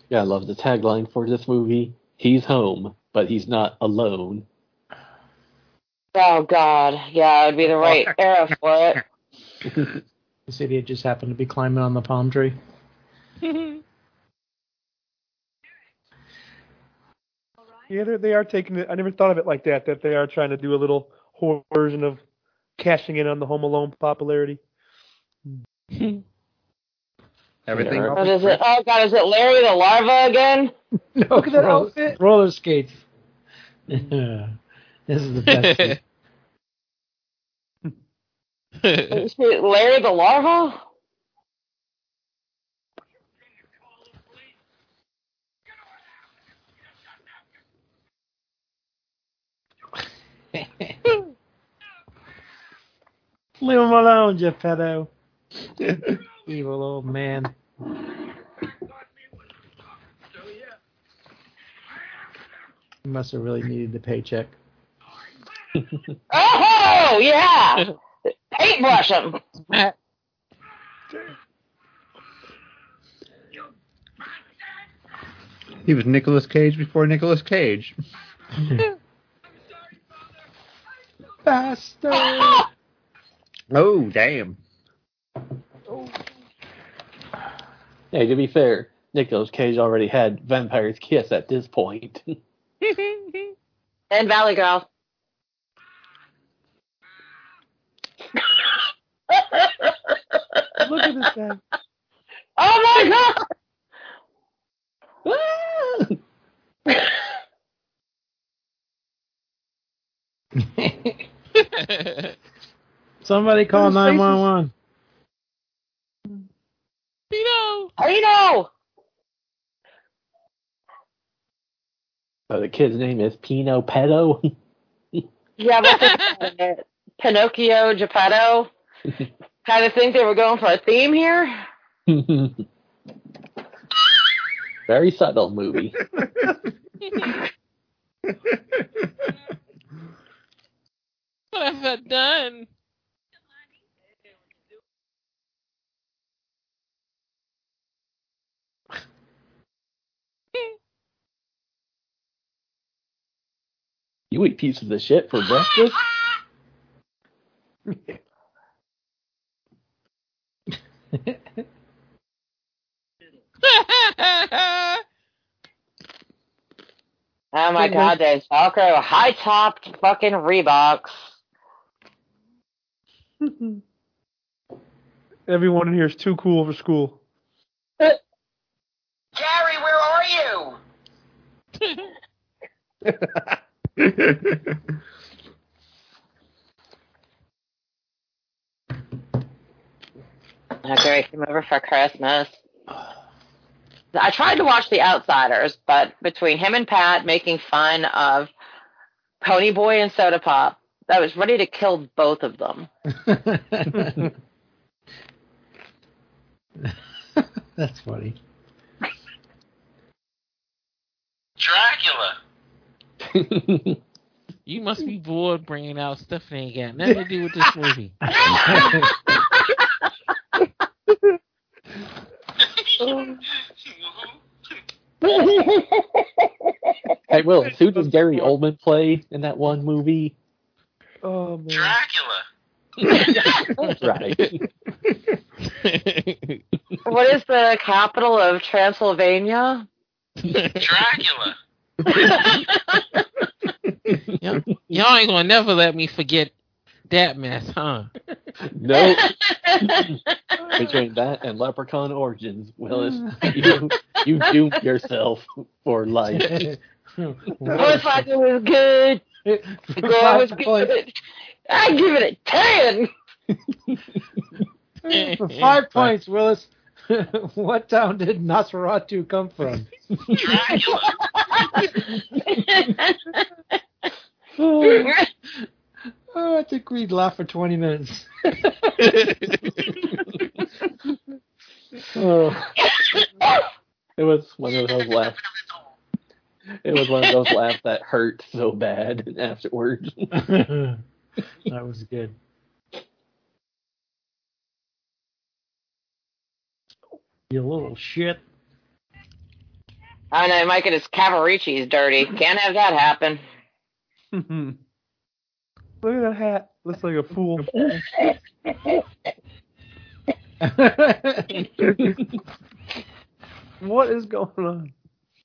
yeah, I love the tagline for this movie. He's home, but he's not alone. Oh God, yeah, it would be the oh, right era for it. this idiot just happened to be climbing on the palm tree. yeah, they're, taking it. I never thought of it like that, that they are trying to do a little horror version of cashing in on the Home Alone popularity. Everything. Yeah. off What his is it? Oh God, is it Larry the Larva again? Look at that outfit. Roller skates. this is the best. Bit. Is it Larry the Larva? Leave him alone, Geppetto. Evil old man. He must have really needed the paycheck. Oh! Oh yeah, paintbrush him. He was Nicolas Cage before Nicolas Cage. Bastard. Oh, damn. Hey, to be fair, Nicolas Cage already had Vampire's Kiss at this point. And Valley Girl. Look at this guy. Oh my god! Somebody call 911. Pino. I know. So oh, the kid's name is Pino Pedo. Yeah, what's it? Pinocchio Geppetto. Kind of think they were going for a theme here. Very subtle movie. What have I done? You eat pieces of shit for breakfast? Oh my god, there's Velcro high topped fucking Reeboks. Everyone in here is too cool for school. Gary, where are you? Okay, came over for Christmas. I tried to watch The Outsiders, but between him and Pat making fun of Pony Boy and Soda Pop, I was ready to kill both of them. That's funny. Dracula. You must be bored bringing out stuff that ain't got nothing to do with this movie. hey, Will, who does Gary Oldman play in that one movie? Oh man. Dracula. Right. what is the capital of Transylvania? Dracula. y'all, y'all ain't gonna never let me forget that mess, huh? no, between that and Leprechaun Origins, Willis, you you doomed yourself for life. I thought it was good. Girl, it was good. I give it a ten. For five points, Willis. what town did Nosferatu come from? Dracula. Oh, I think we'd laugh for 20 minutes. Oh, it was one of those laughs. It was one of those laughs that hurt so bad afterwards. that was good. You little shit. I know, Mike and his Cavaricci's dirty. Can't have that happen. Look at that hat. Looks like a fool. what is going on?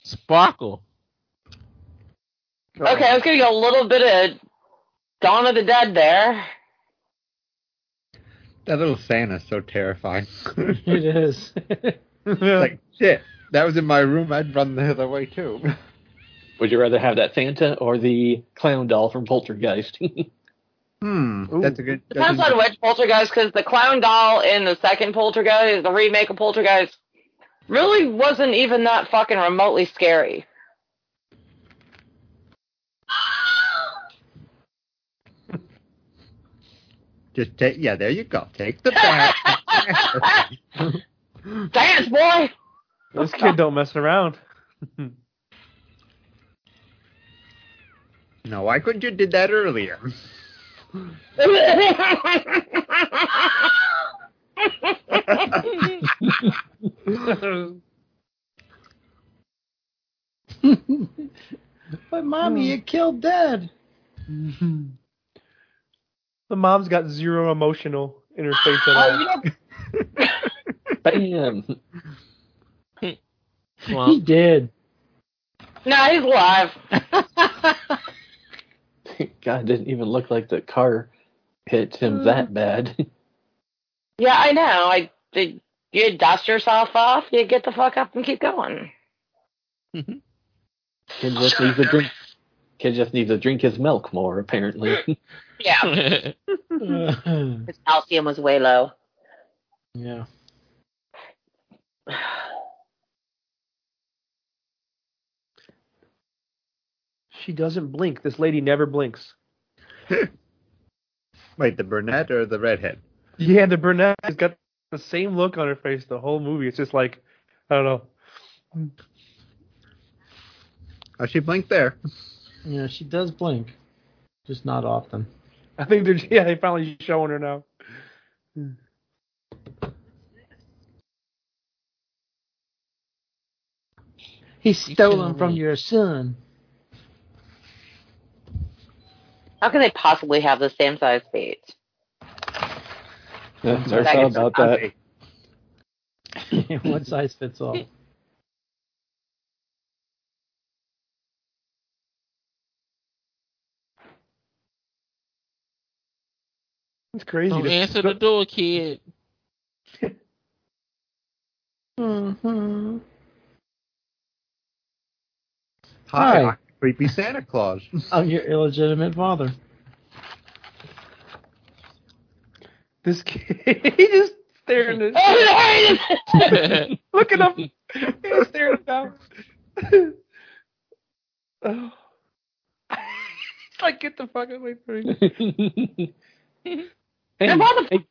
Sparkle. Okay, I was gonna go a little bit of Dawn of the Dead there. That little Santa's so terrifying. it is. like, shit, that was in my room. I'd run the other way too. Would you rather have that Santa or the clown doll from Poltergeist? Hmm, Ooh. that's a good. That's Depends a, on which Poltergeist, because the clown doll in the second Poltergeist, the remake of Poltergeist, really wasn't even that fucking remotely scary. just take. Yeah, there you go. Take the bat. Dance, boy! This kid don't mess around. no, why couldn't you did that earlier? but mommy, you killed dad. the mom's got zero emotional in her face at Oh, all. you know, Bam! He did. no, he's alive. God, it didn't even look like the car hit him hmm. that bad. Yeah, I know. I did. You dust yourself off. You get the fuck up and keep going. Mm-hmm. Kid just needs to drink. Kid just needs to drink his milk more, apparently. Yeah, yeah. his calcium was way low. She doesn't blink. This lady never blinks. Wait, the brunette or the redhead? Yeah, the brunette has got the same look on her face the whole movie. It's just like, I don't know. Oh, she blinked there. Yeah, she does blink, just not often. I think they're yeah, they finally showing her now. He's stolen from your son. How can they possibly have the same size feet? Never thought about that. One size fits all. It's crazy. Don't to- answer the door, kid. Mm-hmm. Hi, Hi. I'm creepy Santa Claus. I'm your illegitimate father. This kid, he just staring at, Oh, looking up, he's staring down. oh. It's like get the fuck away from me. hey, Your mother- hey,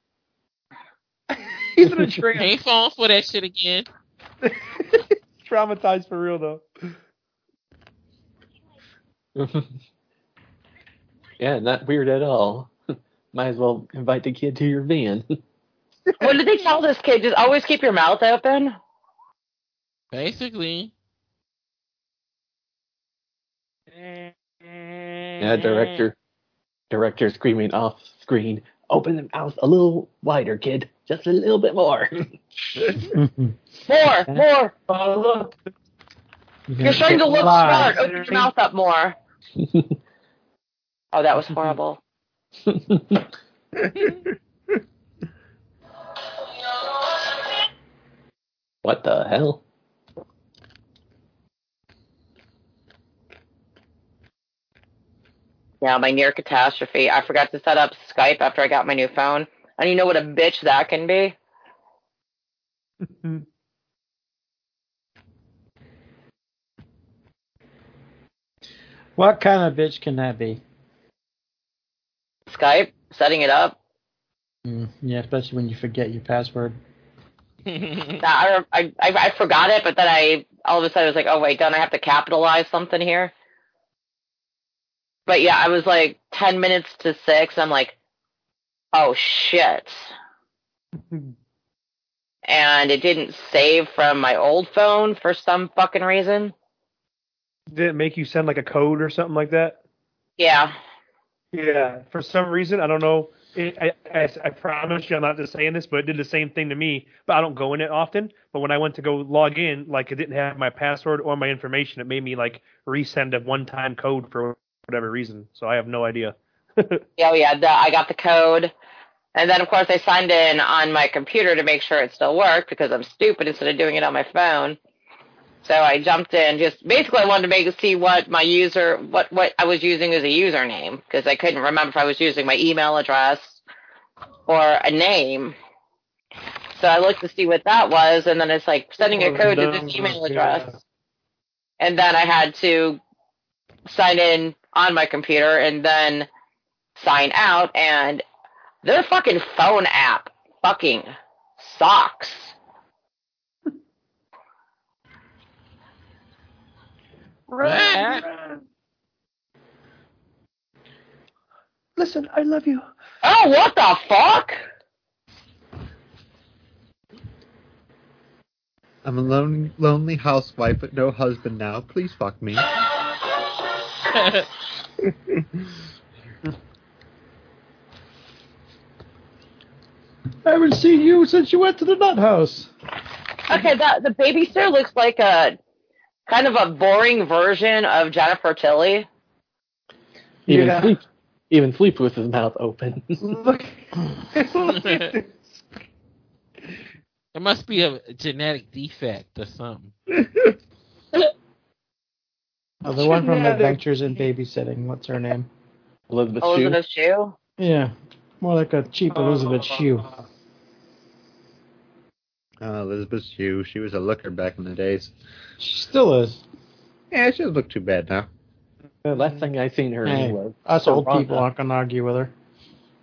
He's in a trance. Ain't falling for that shit again. Traumatized for real though. yeah, not weird at all. Might as well invite the kid to your van. what did they tell this kid? Just always keep your mouth open. Basically. Yeah, director. Director screaming off screen. Open the mouth a little wider, kid. Just a little bit more. More, more. Oh look, You're starting to look smart. Open your mouth up more. Oh, that was horrible. what the hell? Yeah, my near catastrophe. I forgot to set up Skype after I got my new phone. And you know what a bitch that can be? What kind of bitch can that be? Skype, setting it up. Mm, yeah, especially when you forget your password. Nah, I, I, I, I forgot it, but then I all of a sudden was like, oh wait, don't I have to capitalize something here? But yeah, I was like ten minutes to six. I'm like, oh shit. and it didn't save from my old phone for some fucking reason. Did it make you send like a code or something like that? Yeah. Yeah, for some reason I don't know. It, I, I I promise you I'm not just saying this, but it did the same thing to me. But I don't go in it often. But when I went to go log in, like it didn't have my password or my information. It made me like resend a one-time code for whatever reason. So I have no idea. Yeah, oh, yeah. The, I got the code, and then of course I signed in on my computer to make sure it still worked because I'm stupid instead of doing it on my phone. So I jumped in. Just basically, I wanted to make see what my user, what what I was using as a username because I couldn't remember if I was using my email address or a name. So I looked to see what that was, and then it's like sending a oh, code to this email address. and then I had to sign in on my computer and then sign out and their fucking phone app fucking sucks. Listen, I love you. Oh, what the fuck? I'm a lonely, lonely housewife with no husband now. Please fuck me. I haven't seen you since you went to the nut house. Okay, that the babysitter looks like a kind of a boring version of Jennifer Tilly. Even Yeah. sleep, even sleep with his mouth open. Look. look at this. It must be a genetic defect or something. Oh, the one from Adventures in Babysitting. What's her name? Elizabeth Shue. Elizabeth Shue. Yeah, more like a cheap oh. Elizabeth Shue. Uh, oh, Elizabeth Shue. She was a looker back in the days. She still is. Yeah, she doesn't look too bad now. The last thing I seen her Hey, in was Us old Piranha. people aren't gonna argue with her.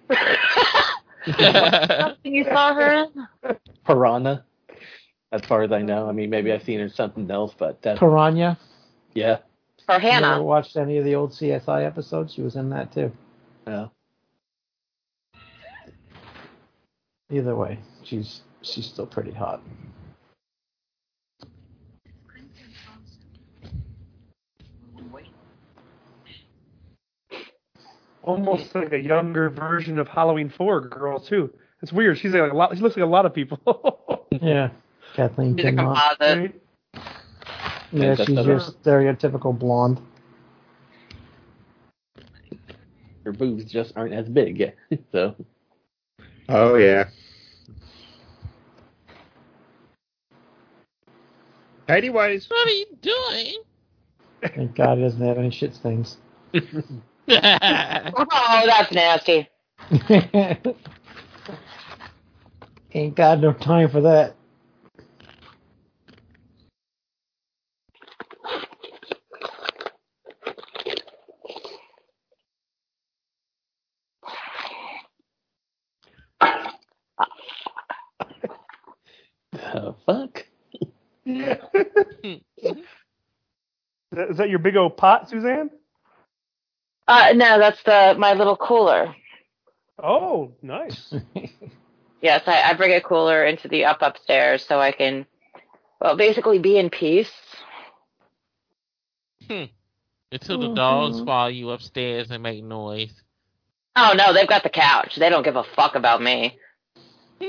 Something you saw her in? Piranha. As far as I know, I mean, maybe I've seen her in something else, but that's Piranha. yeah. For You ever Hannah. watched any of the old CSI episodes? She was in that too. yeah. Either way, she's she's still pretty hot. Almost like a younger version of Halloween Four girl too. It's weird. She's like a lot. She looks like a lot of people. Yeah, Kathleen She's a Kinmont. composite. Right? Yeah, she's the- your stereotypical blonde. Her boobs just aren't as big. so Oh yeah. Tidy whities. what are you doing? Thank God he doesn't have any shit stains. Oh, that's nasty. Ain't got no time for that. the fuck. Yeah. is, that, is that your big old pot, Suzanne? Uh, no, that's the my little cooler. Oh, nice. Yes, I, I bring a cooler into the up upstairs so I can, well, basically be in peace. Until the dogs follow you upstairs and make noise. Oh no, they've got the couch. They don't give a fuck about me.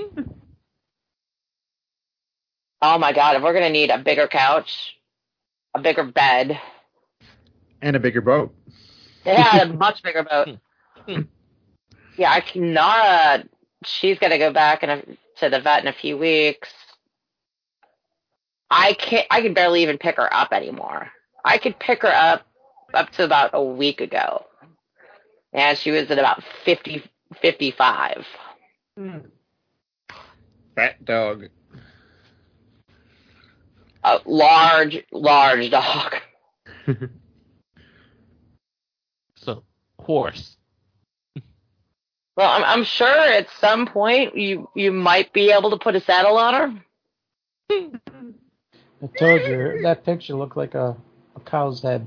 oh my god, if we're gonna need a bigger couch, a bigger bed, And a bigger boat. yeah, a much bigger boat. Hmm. Hmm. yeah, I can, Nara, she's gonna go back in a, to the vet in a few weeks. I can't. I can barely even pick her up anymore. I could pick her up up to about a week ago, and she was at about 50, 55. Hmm. Fat dog. A large, large dog. So, horse. Well, I'm, I'm sure at some point you you might be able to put a saddle on her. I told you that picture looked like a, a cow's head.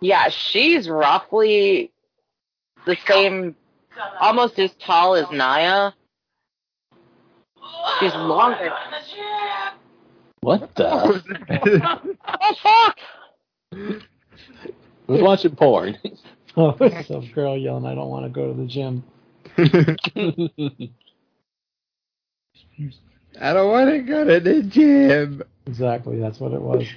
Yeah, she's roughly the same, almost as tall as Naya. She's longer. What the? Oh fuck! Who's watching porn? Oh, some girl yelling, "I don't want to go to the gym." I don't want to go to the gym. Exactly, that's what it was.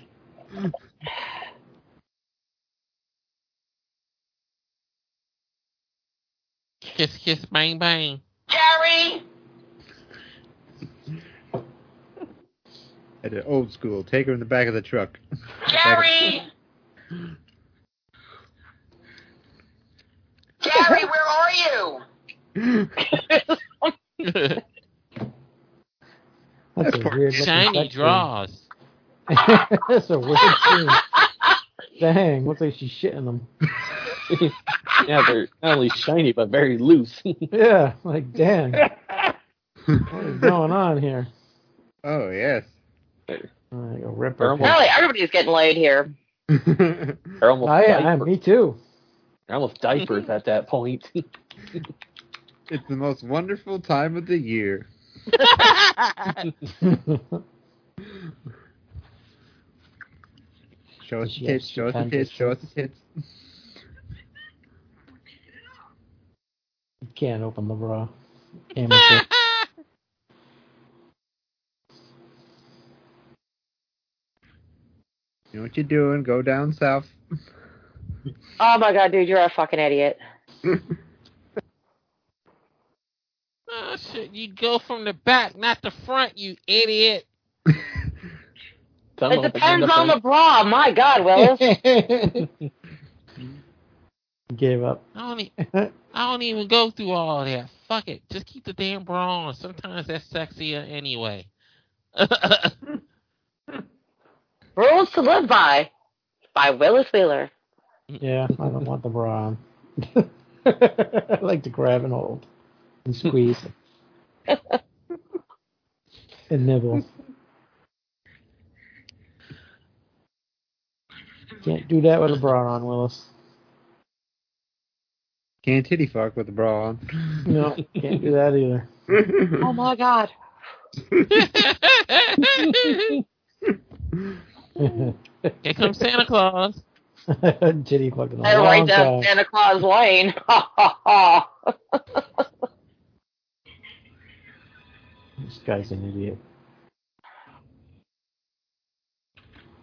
Kiss, kiss, bang, bang. Gary! At the old school, take her in the back of the truck. Gary! Gary, where are you? That's a poor weird looking Shiny sex draws. That's a weird scene. Dang, looks like she's shitting them. yeah, they're not only shiny but very loose. Yeah, like dang, what is going on here? Oh yes. I go rip They're her. Really, everybody's getting laid here. They're almost I am. Me too. They're almost diapers at that point. It's the most wonderful time of the year. Show us the tits, show us the tits, show us the tits. You can't open the bra. Amateur. You know what you're doing, go down south. Oh my god, dude, you're a fucking idiot. oh shit! You go from the back, not the front, you idiot. It depends on the bra. My god, Willis. Gave up. I don't, e- I don't even go through all that. Fuck it. Just keep the damn bra on. Sometimes that's sexier anyway. Rules to live by. By Willis Wheeler. Yeah, I don't want the bra on. I like to grab and hold and squeeze and nibble. Can't do that with a bra on, Willis. Can't titty fuck with a bra on. No, can't do that either. Oh my god. Here comes Santa Claus. Titty fucking a And right long down time. Santa Claus Lane. Ha ha ha. This guy's an idiot.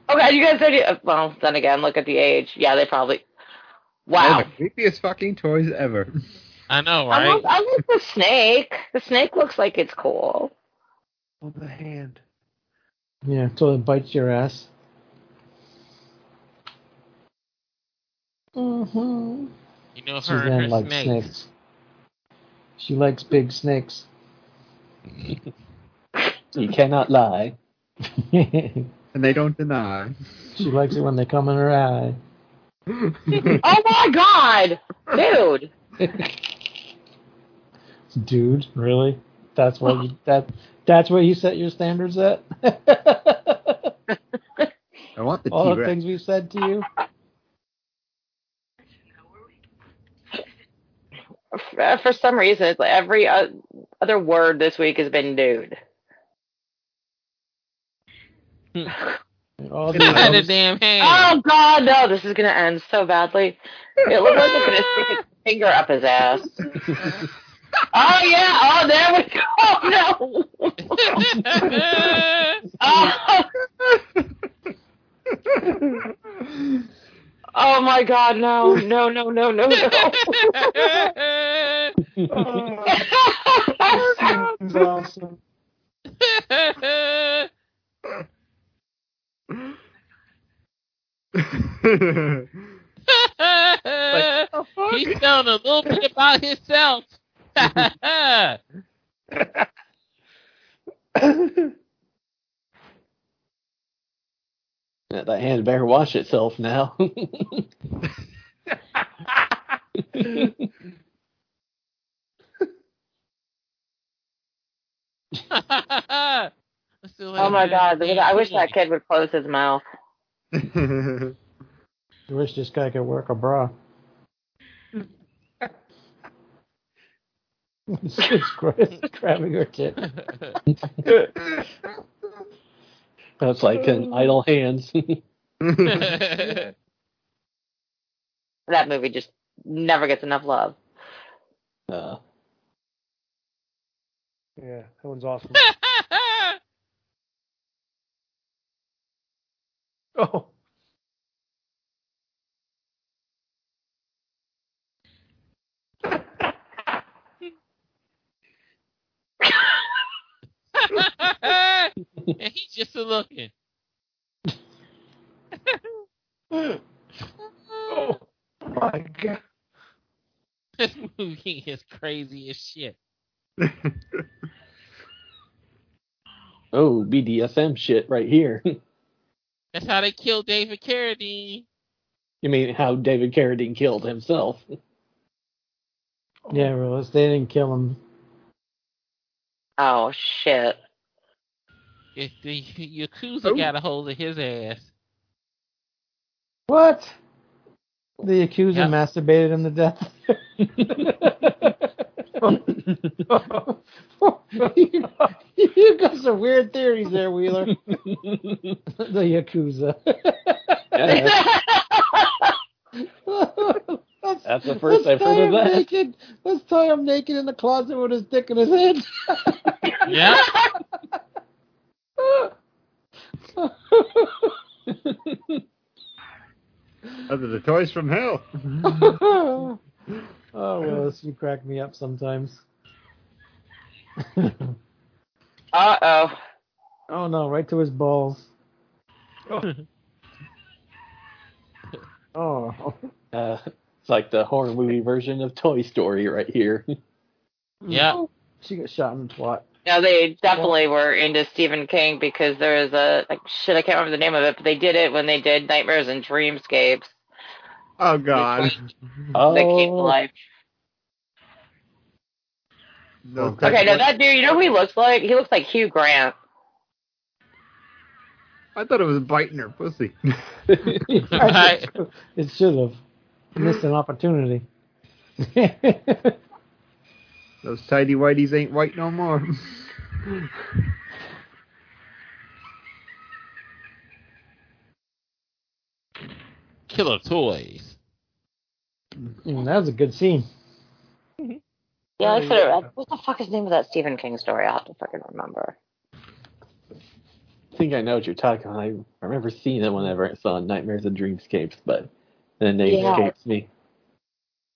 Okay, you guys said well, then again, look at the age. Yeah, they probably Wow. One of the creepiest fucking toys ever. I know, I right? like, I like the snake. The snake looks like it's cool. On the hand. Yeah, until it bites your ass. Mm-hmm. You know She her and her then likes snakes. snakes. She likes big snakes. You cannot lie. And they don't deny. She likes it when they come in her eye. Oh my god! Dude. Dude, really? That's what you that that's what you set your standards at? I want the All the T-Rex. things we said to you? For, for some reason, it's like every uh, other word this week has been dude. All By the damn hand. Oh god, no, this is gonna end so badly. It looks like it's gonna stick its finger up his ass. Oh yeah, oh there we go. Oh no. Oh, oh my god, no, no, no, no, no, no. That's awesome. He's telling a little bit about himself. Yeah, that hand better wash itself now. Oh my god, I wish that kid would close his mouth. I wish this guy could work a bra. it's gra- grabbing her tit. That's like an idle hands. That movie just never gets enough love. uh, Yeah, that one's awesome. Oh. and he's just a looking. Oh my god. This movie is crazy as shit. oh, BDSM shit right here. That's how they killed David Carradine. you mean how David Carradine killed himself? Yeah, Willis, they didn't kill him. Oh shit. If the Yakuza Oh. got a hold of his ass. What? The Yakuza Yep. masturbated him to death. you, you got some weird theories there, Wheeler. the Yakuza. Yeah, Let's- That's the first let's I've heard tie of him that. Naked. Let's tie him naked in the closet with his dick in his head. Yeah. Those are the toys from hell. oh, Willis, you crack me up sometimes. Uh oh. oh no, right to his balls. Oh. Uh, it's like the horror movie version of Toy Story right here. Yeah. Oh, she got shot in the twat. No, they definitely were into Stephen King because there was a like shit. I can't remember the name of it, but they did it when they did Nightmares and Dreamscapes. Oh God. Oh, That came to oh. life. Those Okay, type now that dude, you know who he looks like? He looks like Hugh Grant. I thought it was biting her pussy. It should have missed an opportunity. Those tidy whiteys ain't white no more. Killer toys. Mm, that was a good scene. Yeah, I said, it. what the fuck is the name of that Stephen King story? I'll have to fucking remember. I think I know what you're talking about. I remember seeing it whenever I saw Nightmares and Dreamscapes, but the name Yeah. escapes me.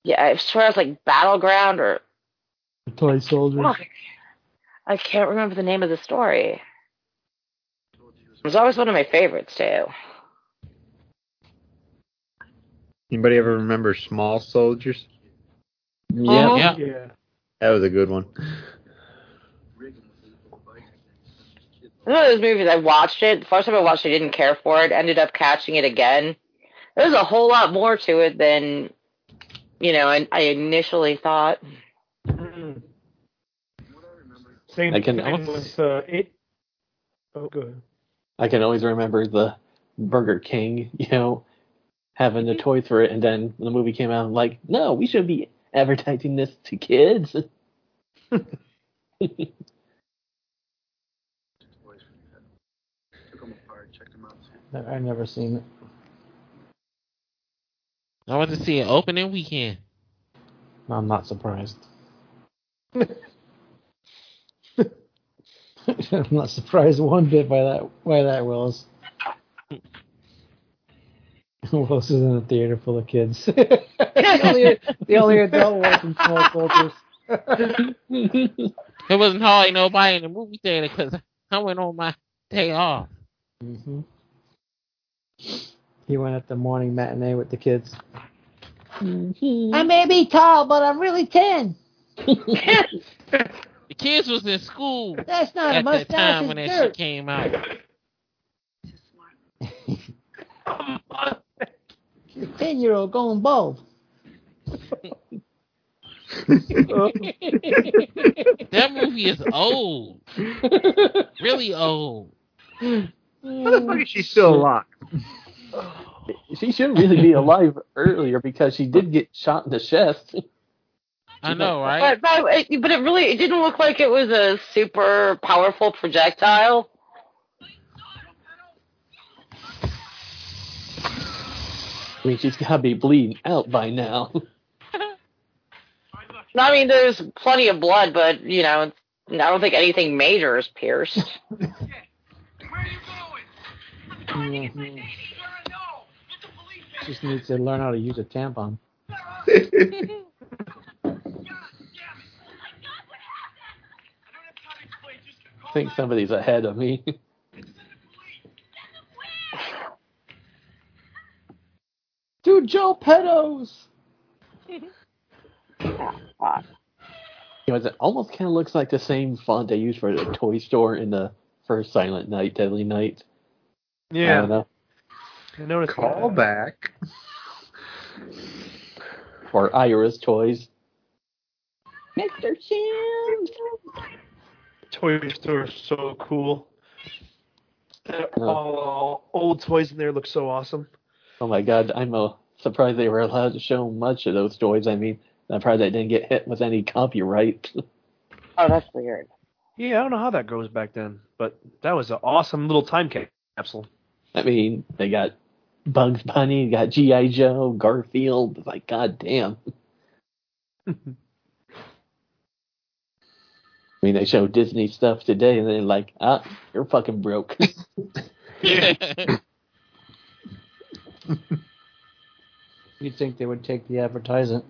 Yeah, I swear it's like Battleground or Toy soldiers. fuck. I can't remember the name of the story. It was always one of my favorites too. Anybody ever remember Small Soldiers? Yeah. Mhm. Yeah. Yeah. That was a good one. One of those movies I watched it. The first time I watched it, I didn't care for it. Ended up catching it again. There's a whole lot more to it than you know. I, I initially thought. Same I can thing almost- with uh, it. Oh, good. I can always remember the Burger King, you know, having the toys for it, and then when the movie came out, I'm like, no, we should be advertising this to kids. I never seen it. I went to see it opening weekend. I'm not surprised. I'm not surprised one bit by that by that Willis. Willis is in a theater full of kids. the, only, the only adult watching small soldiers. It wasn't hardly nobody in the movie theater because I went on my day off. hmm He went at the morning matinee with the kids. Mm-hmm. I may be tall, but I'm really ten. The kids was in school That's not at that time when that shit came out. Ten year old going bald. That movie is old. Really old. How the fuck is she still alive? she should really be alive earlier because she did get shot in the chest. I know, right? But, but, it, but it really it didn't look like it was a super powerful projectile. I mean, she's got to be bleeding out by now. I mean, there's plenty of blood, but you know, I don't think anything major is pierced. Mhm. Just needs to learn how to use a tampon. I think somebody's ahead of me. Dude, Joe pedos. You know, it almost kind of looks like the same font they used for the toy store in the first Silent Night, Deadly Night. I don't Yeah. Know. I noticed Call that. back. Or Ira's toys. Mr. Sims. Toy store is so cool. Yeah. All old toys in there look so awesome. Oh my god, I'm a surprised they were allowed to show much of those toys. I mean, I'm surprised they didn't get hit with any copyright. Oh, that's weird. Yeah, I don't know how that goes back then, but that was an awesome little time capsule. I mean, they got Bugs Bunny, you got G.I. Joe, Garfield. It's like, god damn. I mean, they show Disney stuff today, and they're like, ah, you're fucking broke. You'd think they would take the advertisement.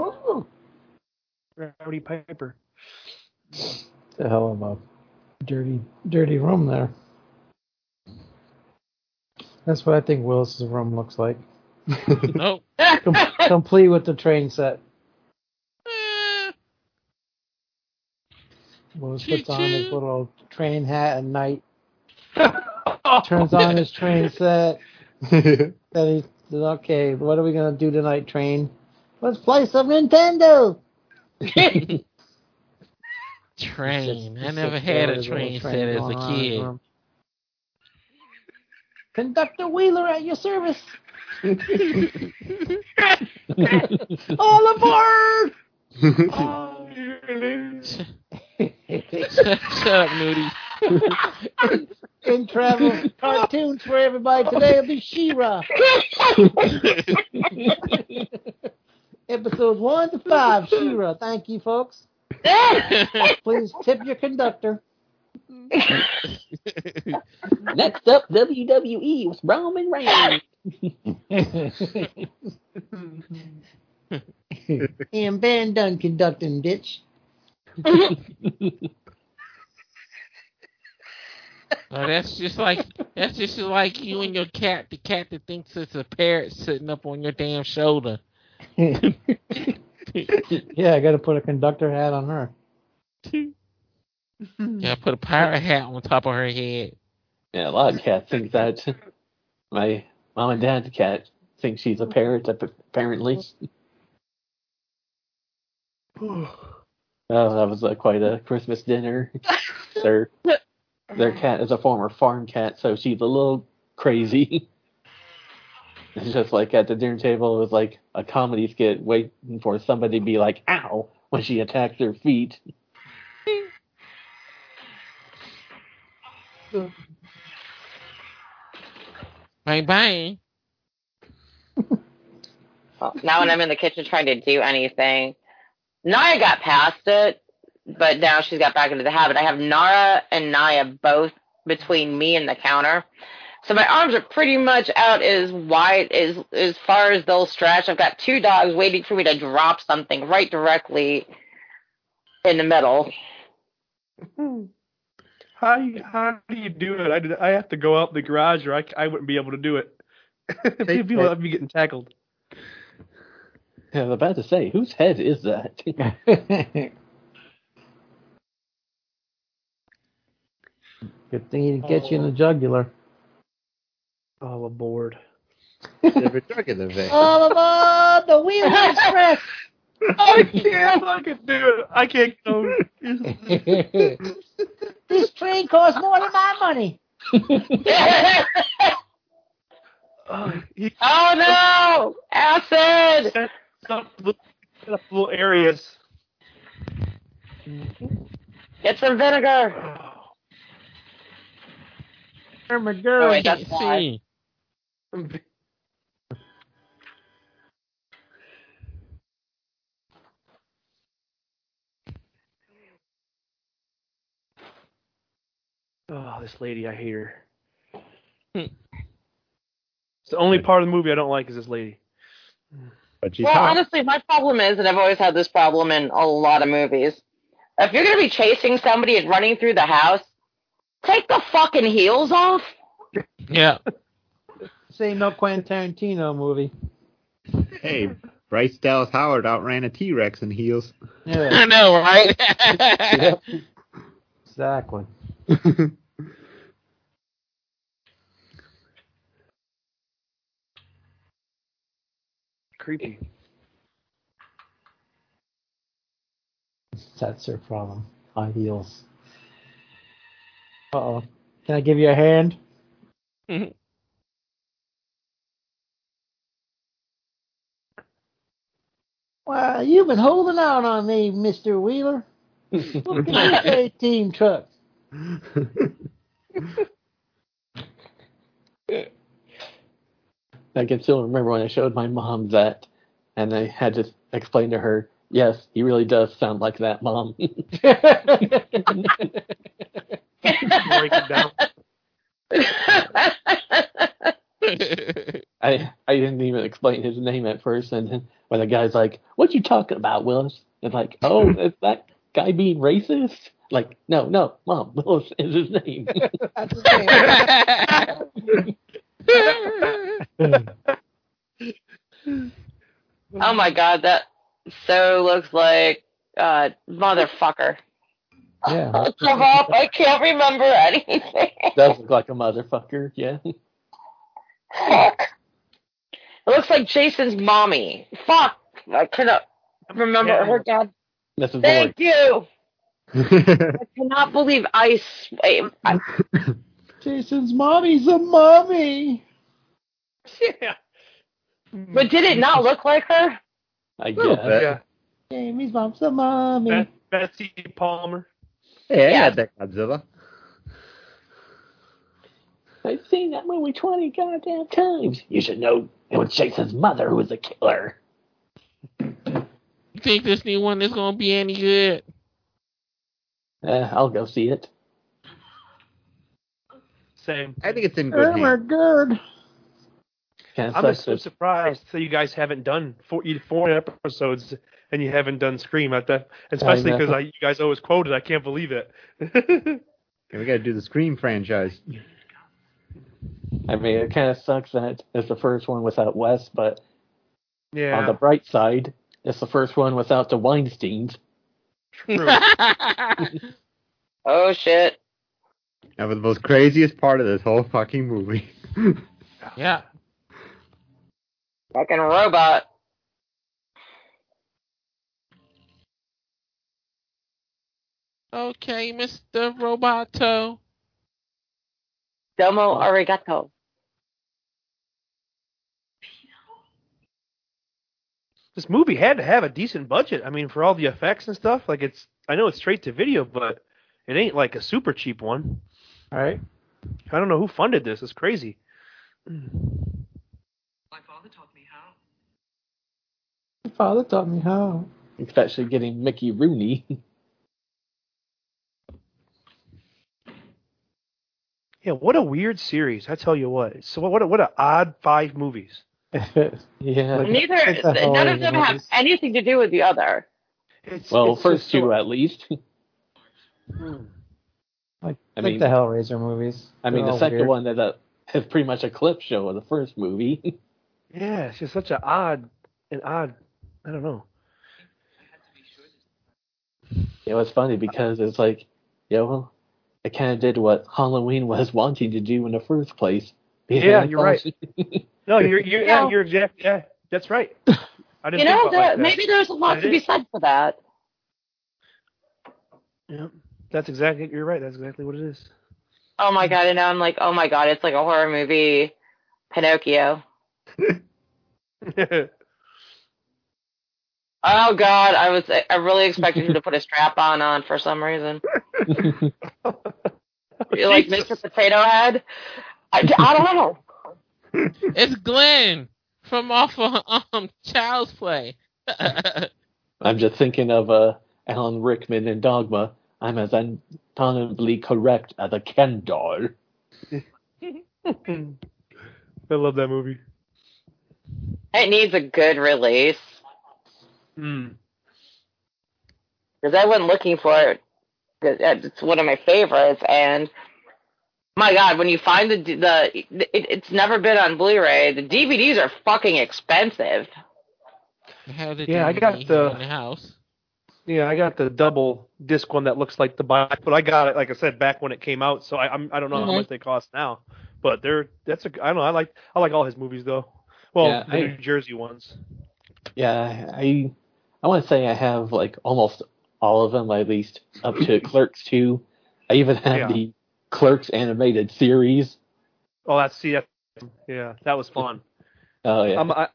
Oh, Rowdy Piper. the hell of a dirty, dirty room there. That's what I think Willis's room looks like. nope. Com- complete with the train set. Eh, Willis puts on his little train hat at night, turns on his train set. Then he says, "Okay, what are we gonna do tonight, train? Let's play some Nintendo." train. I never had a with his little train train set as a on in his kid. room. Conductor Wheeler at your service. All aboard! Oh. Shut up, Moody. In travel cartoons for everybody today will be She-Ra. Episodes one to five, She-Ra. Thank you, folks. Please tip your conductor. Next up, WWE with Roman Reigns. and Ben done conducting, bitch. Oh, that's just like that's just like you and your cat. The cat that thinks it's a parrot sitting up on your damn shoulder. yeah, I got to put a conductor hat on her. Yeah, put a pirate hat on top of her head. Yeah, a lot of cats think that. My mom and dad's cat thinks she's a parrot, apparently. Oh, that was uh, quite a Christmas dinner. their their cat is a former farm cat, so she's a little crazy. It's just like at the dinner table, it was like a comedy skit waiting for somebody to be like, ow, when she attacks their feet. Bang bang. Well, now when I'm in the kitchen trying to do anything, Naya got past it, but now she's got back into the habit. I have Nara and Naya both between me and the counter. So my arms are pretty much out as wide as as far as they'll stretch. I've got two dogs waiting for me to drop something right directly in the middle. How how do you do it? I did, I have to go out in the garage, or I, I wouldn't be able to do it. Take People that. have me getting tackled. I was about to say, whose head is that? Good thing he didn't get you in the oh. jugular. All aboard. Never drunk in the vein. All aboard the Wheeler Express! I can't fucking do it. I can't go. this train costs more than my money. Oh, he oh no! Acid! set little, set up little areas. Get some vinegar. Oh, Oh, wait, that's Can't why. see. Oh, this lady, I hate her. It's the only part of the movie I don't like is this lady. But she's Well, hot. honestly, my problem is, and I've always had this problem in a lot of movies. If you're gonna be chasing somebody and running through the house, take the fucking heels off. Yeah say no Quentin Tarantino movie. Hey, Bryce Dallas Howard outran a T Rex in heels. Yeah. I know, right? Exactly. Creepy. That's her problem. High heels. Uh oh. Can I give you a hand? Well, you've been holding out on me, Mr. Wheeler. Look at this 18 truck. I can still remember when I showed my mom that, and I had to explain to her, yes, he really does sound like that, mom. Break it down. I I didn't even explain his name at first, and then when the guy's like, "What you talking about, Willis?" It's like, "Oh, is that guy being racist?" Like, no, no, mom, Willis is his name. That's the oh my god, that so looks like uh motherfucker. Yeah. Up, I can't remember anything. Does look like a motherfucker, yeah. Fuck. It looks like Jason's mommy. Fuck. I cannot remember Yeah. her dad. Mrs. Thank Lord. you. I cannot believe I. s- I, I Jason's mommy's a mommy. Yeah. but did it not look like her? I Little guess. bit. Yeah. Jamie's mom's a mommy. Bet- Betsy Palmer. Hey, I Yeah. that Godzilla. I've seen that movie twenty goddamn times. You should know it was Jason's mother who was the killer. You think this new one is gonna be any good? Uh, I'll go see it. Same. I think it's in good Oh my god. Kind I'm so surprised that you guys haven't done four, four episodes and you haven't done Scream at that, especially because you guys always quoted. I can't believe it. We got to do the Scream franchise. I mean, it kind of sucks that it's the first one without Wes, but yeah, on the bright side, it's the first one without the Weinsteins. true. Oh shit. That was the most craziest part of this whole fucking movie. yeah. Fucking robot. Okay, Mr. Roboto. Domo arigato. this movie had to have a decent budget. I mean, for all the effects and stuff. Like it's, I know it's straight to video, but it ain't like a super cheap one. All right. I don't know who funded this. It's crazy. My father taught me how. My father taught me how. Especially getting Mickey Rooney. Yeah, what a weird series. I tell you what. So what? A, what a odd five movies. yeah. Like- Neither. None of Halloween them have anything to do with the other. It's, Well, it's first just so- two at least. Like, I like mean- the Hellraiser movies. I mean, They're the second weird. one that uh, is pretty much a clip show of the first movie. Yeah, it's just such an odd, an odd. I don't know. I had to be sure this it was funny because it's like, you know, it kind of did what Halloween was wanting to do in the first place. Yeah, you're right. No, you're you're yeah, Yeah. you're exact. Yeah, that's right. I didn't You know, about it like maybe there's a lot That to be is- said for that. Yeah, that's exactly. You're right. That's exactly what it is. Oh my god! And now I'm like, oh my god, it's like a horror movie, Pinocchio. Oh god, I was I really expected him to put a strap on on for some reason. You're like Mr. Potato Head. I, I don't know. It's Glenn from off of um Child's Play. I'm just thinking of uh, Alan Rickman in Dogma. I'm as anatomically correct as a Ken doll. I love that movie. It needs a good release Mm. because I went looking for it. 'Cause It's one of my favorites, and my god, when you find the the it, it's never been on Blu-ray. The DVDs are fucking expensive. Have the Yeah, I got the- in the house. Yeah, I got the double disc one that looks like the box, but I got it like I said back when it came out, so I I'm, I don't know how Mhm. much they cost now. But they're that's a I don't know I like I like all his movies though. Well, Yeah, the I- New Jersey ones. Yeah, I I want to say I have like almost all of them, at least up to Clerks 2. I even have Yeah. the Clerks animated series. Oh, that's CF. Yeah, that was fun. Oh yeah. Um, I,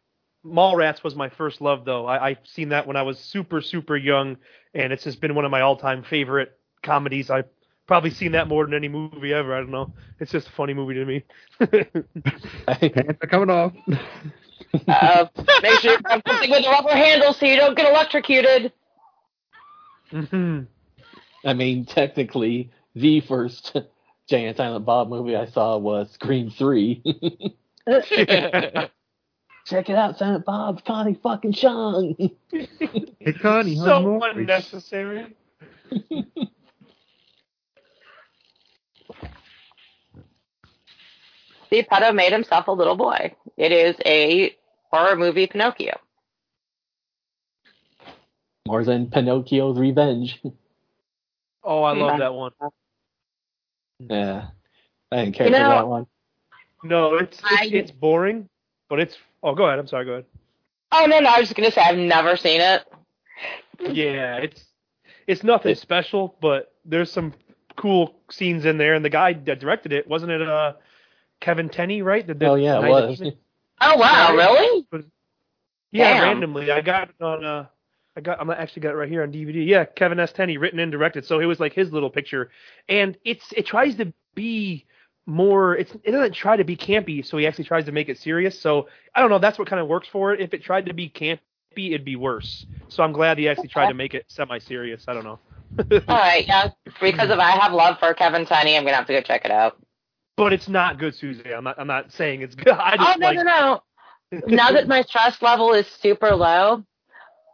Mallrats was my first love, though. I, I seen that when I was super, super young, and it's just been one of my all-time favorite comedies. I've probably seen that more than any movie ever. I don't know. It's just a funny movie to me. Pants are coming off. Uh, make sure you have something with a rubber handle so you don't get electrocuted. hmm I mean, technically, the first Jay and Silent Bob movie I saw was Scream 3. Check it out, Silent Bob, Connie fucking Chung. Hey Connie, how's So Morris? unnecessary. Geppetto made himself a little boy. It is a horror movie Pinocchio. More than Pinocchio's Revenge. Oh, I love Yeah. that one. yeah. I didn't care You for that one. No, it's I- it's, it's boring, but it's. Oh, go ahead. I'm sorry. Go ahead. Oh no, no, I was just gonna say I've never seen it. Yeah, it's it's nothing It- special, but there's some cool scenes in there. And the guy that directed it wasn't it uh Kevin Tenney, right? That did Oh yeah, it was. at- Oh wow, really? Yeah, Damn. randomly. I got it on uh I got I'm actually got it right here on DVD. Yeah, Kevin S. Tenney, written and directed. So it was like his little picture. And it's it tries to be more it's it doesn't try to be campy, so he actually tries to make it serious. So I don't know, that's what kind of works for it. If it tried to be campy, it'd be worse. So I'm glad he actually tried to make it semi serious. I don't know. All right, yeah. Because if I have love for Kevin Tenney, I'm gonna have to go check it out. But it's not good, Susie. I'm not I'm not saying it's good. I Oh no, like no, no. now that my stress level is super low,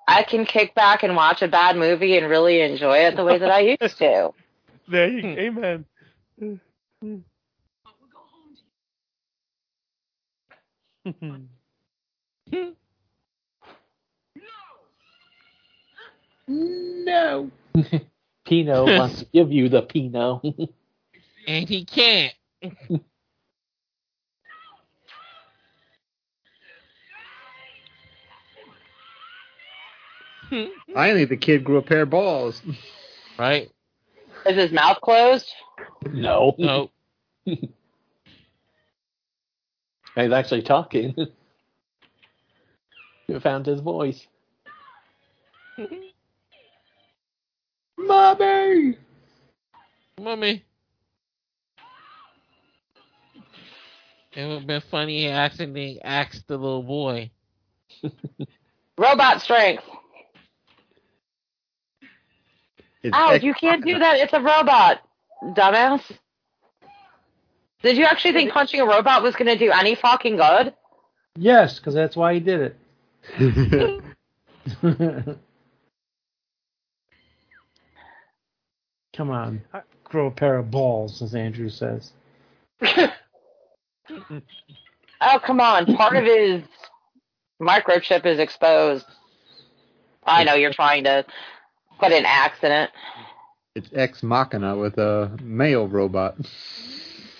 I can kick back and watch a bad movie and really enjoy it the way that I used to. there you hmm. amen. Go home to. No. Pino wants to give you the Pino. and he can't. Finally, the kid grew a pair of balls. right? Is his mouth closed? no. No. He's actually talking. you found his voice. Mommy. Mommy. It would have been funny if accidentally asked the little boy. Robot strength. It's Ow, ex- you can't do that. It's a robot, dumbass. Did you actually think punching a robot was gonna do any fucking good? Yes, because that's why he did it. Come on, grow a pair of balls, as Andrew says. Oh come on, part of his microchip is exposed. I know you're trying to put an accident. it's Ex Machina with a male robot.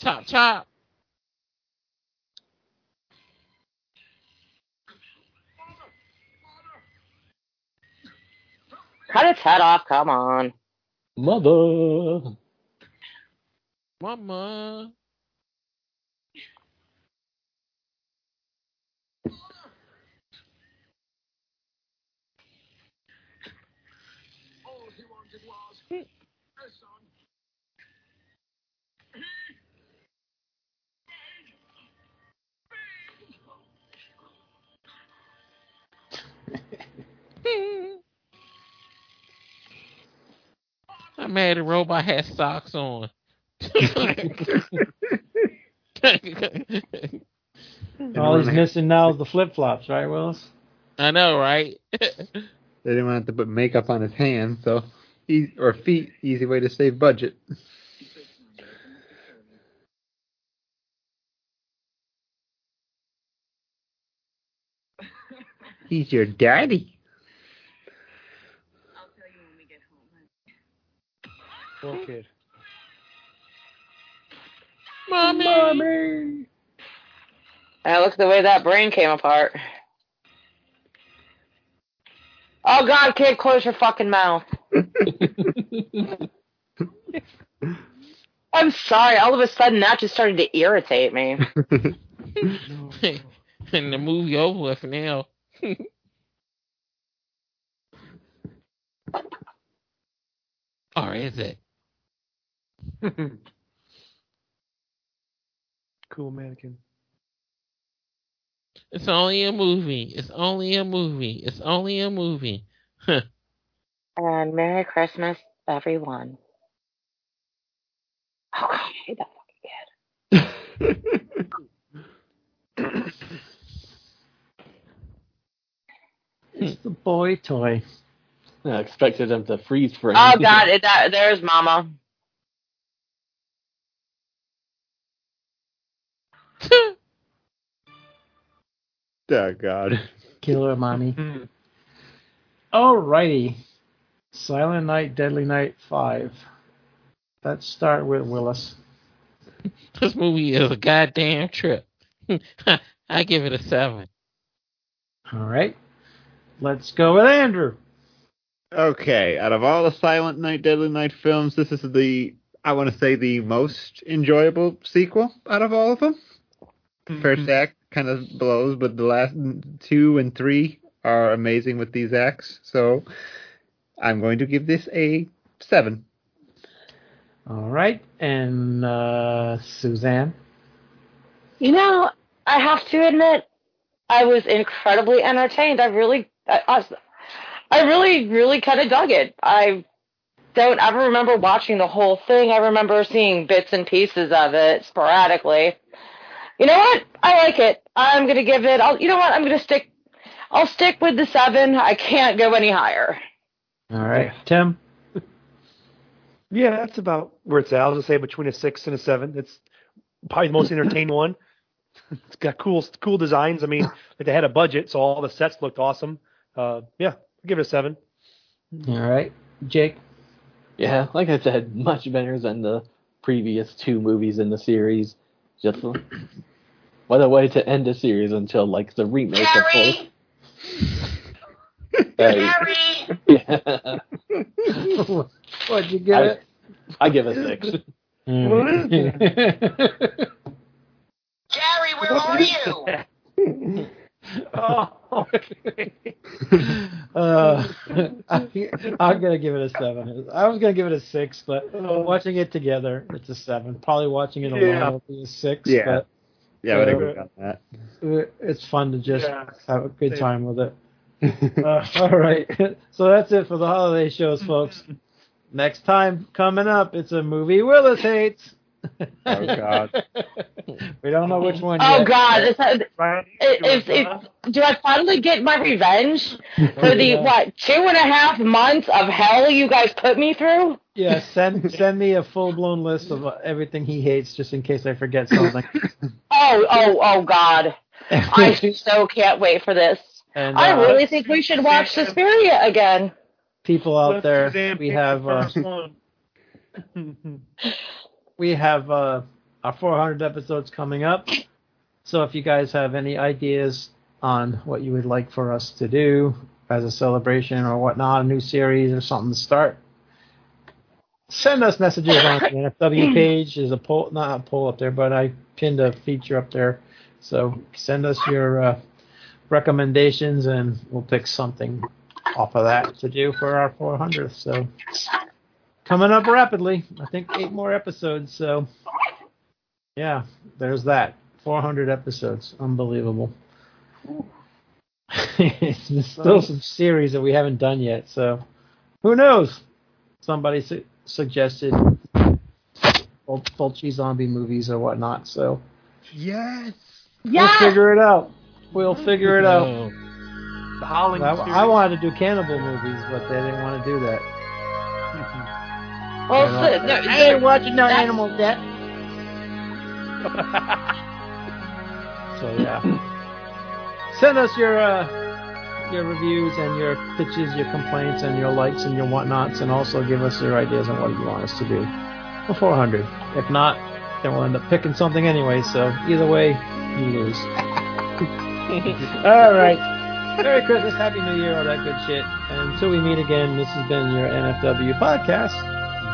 chop chop. Cut its head off, come on. Mother. Mama. All he wanted was a son. I'm mad the robot has socks on. All he's missing now is the flip flops, right, Willis? I know, right? They didn't want to put makeup on his hands, so e- or feet, easy way to save budget. He's your daddy. I'll tell you when we get home. Poor kid. Mommy. Mommy. And look at the way that brain came apart. Oh God, kid, close your fucking mouth. I'm sorry. All of a sudden, that just started to irritate me. and the movie over with now. or is it? cool mannequin. It's only a movie. It's only a movie. It's only a movie. And Merry Christmas, everyone. Oh God, I hate that fucking kid. It's the boy toy. I expected him to freeze frame. Oh God, it, that, there's Mama. oh God. Killer mommy. Alrighty. Silent Night, Deadly Night 5. Let's start with Willis. this movie is a goddamn trip. I give it a seven. Alright. Let's go with Andrew. Okay, out of all the Silent Night, Deadly Night films, this is the I want to say the most enjoyable sequel out of all of them. First act kind of blows, but the last two and three are amazing with these acts. So I'm going to give this a seven. Alright. And uh, Suzanne. You know, I have to admit, I was incredibly entertained. I really, I, I, I really, really kind of dug it. I don't ever remember watching the whole thing. I remember seeing bits and pieces of it sporadically. You know what? I like it. I'm gonna give it. I'll. You know what? I'm gonna stick. I'll stick with the seven. I can't go any higher. Alright. Tim. Yeah, that's about where it's at. I'll just say between a six and a seven. It's probably the most entertaining one. It's got cool, cool designs. I mean, like they had a budget, so all the sets looked awesome. Uh, yeah, I'll give it a seven. Alright. Jake. Yeah, like I said, much better than the previous two movies in the series. Just what a way to end a series until like the remake, of course. Jerry! Hey, Jerry! yeah, What'd you get? I, it? I give it a six. What is it? Jerry, where are you? Oh, okay. uh, I, I'm gonna give it a seven. I was gonna give it a six, but watching it together, it's a seven. Probably watching it alone Yeah. will be a six. Yeah. Yeah, I would Uh, agree on that. but it's fun to just Yeah. have a good time with it. Uh, all right, so that's it for the holiday shows, folks. Next time coming up, it's a movie Willis hates. Oh, God. we don't know which one. Oh yet. God! Is that, Ryan, if, you if, do I finally get my revenge for the Yeah. what two and a half months of hell you guys put me through? Yeah, send send me a full blown list of uh, everything he hates, just in case I forget something. Oh, oh, oh God! I so can't wait for this. and I uh, really think we should watch Suspiria again. people out there, we have uh, first one. We have uh, our 400 episodes coming up. So if you guys have any ideas on what you would like for us to do as a celebration or whatnot, a new series or something to start, send us messages on the NFW page. There's a poll, not a poll up there, but I pinned a feature up there. So send us your uh, recommendations and we'll pick something off of that to do for our 400th. So coming up rapidly. I think eight more episodes. So, yeah, there's that. 400 episodes. Unbelievable. There's still some series that we haven't done yet. So, who knows? Somebody su- suggested Ful- Fulci zombie movies or whatnot. So, Yes. we'll figure it out. We'll figure it out. No. The Howling I, series. I wanted to do cannibal movies, but they didn't want to do that. Oh, shit. No, I ain't watching no That's... animal death. so, yeah. Send us your, uh, your reviews and your pitches, your complaints, and your likes and your whatnots, and also give us your ideas on what you want us to do. 400. If not, then we'll end up picking something anyway, so either way, you lose. All right. Merry Christmas, Happy New Year, all that good shit. And until we meet again, this has been your NFW podcast.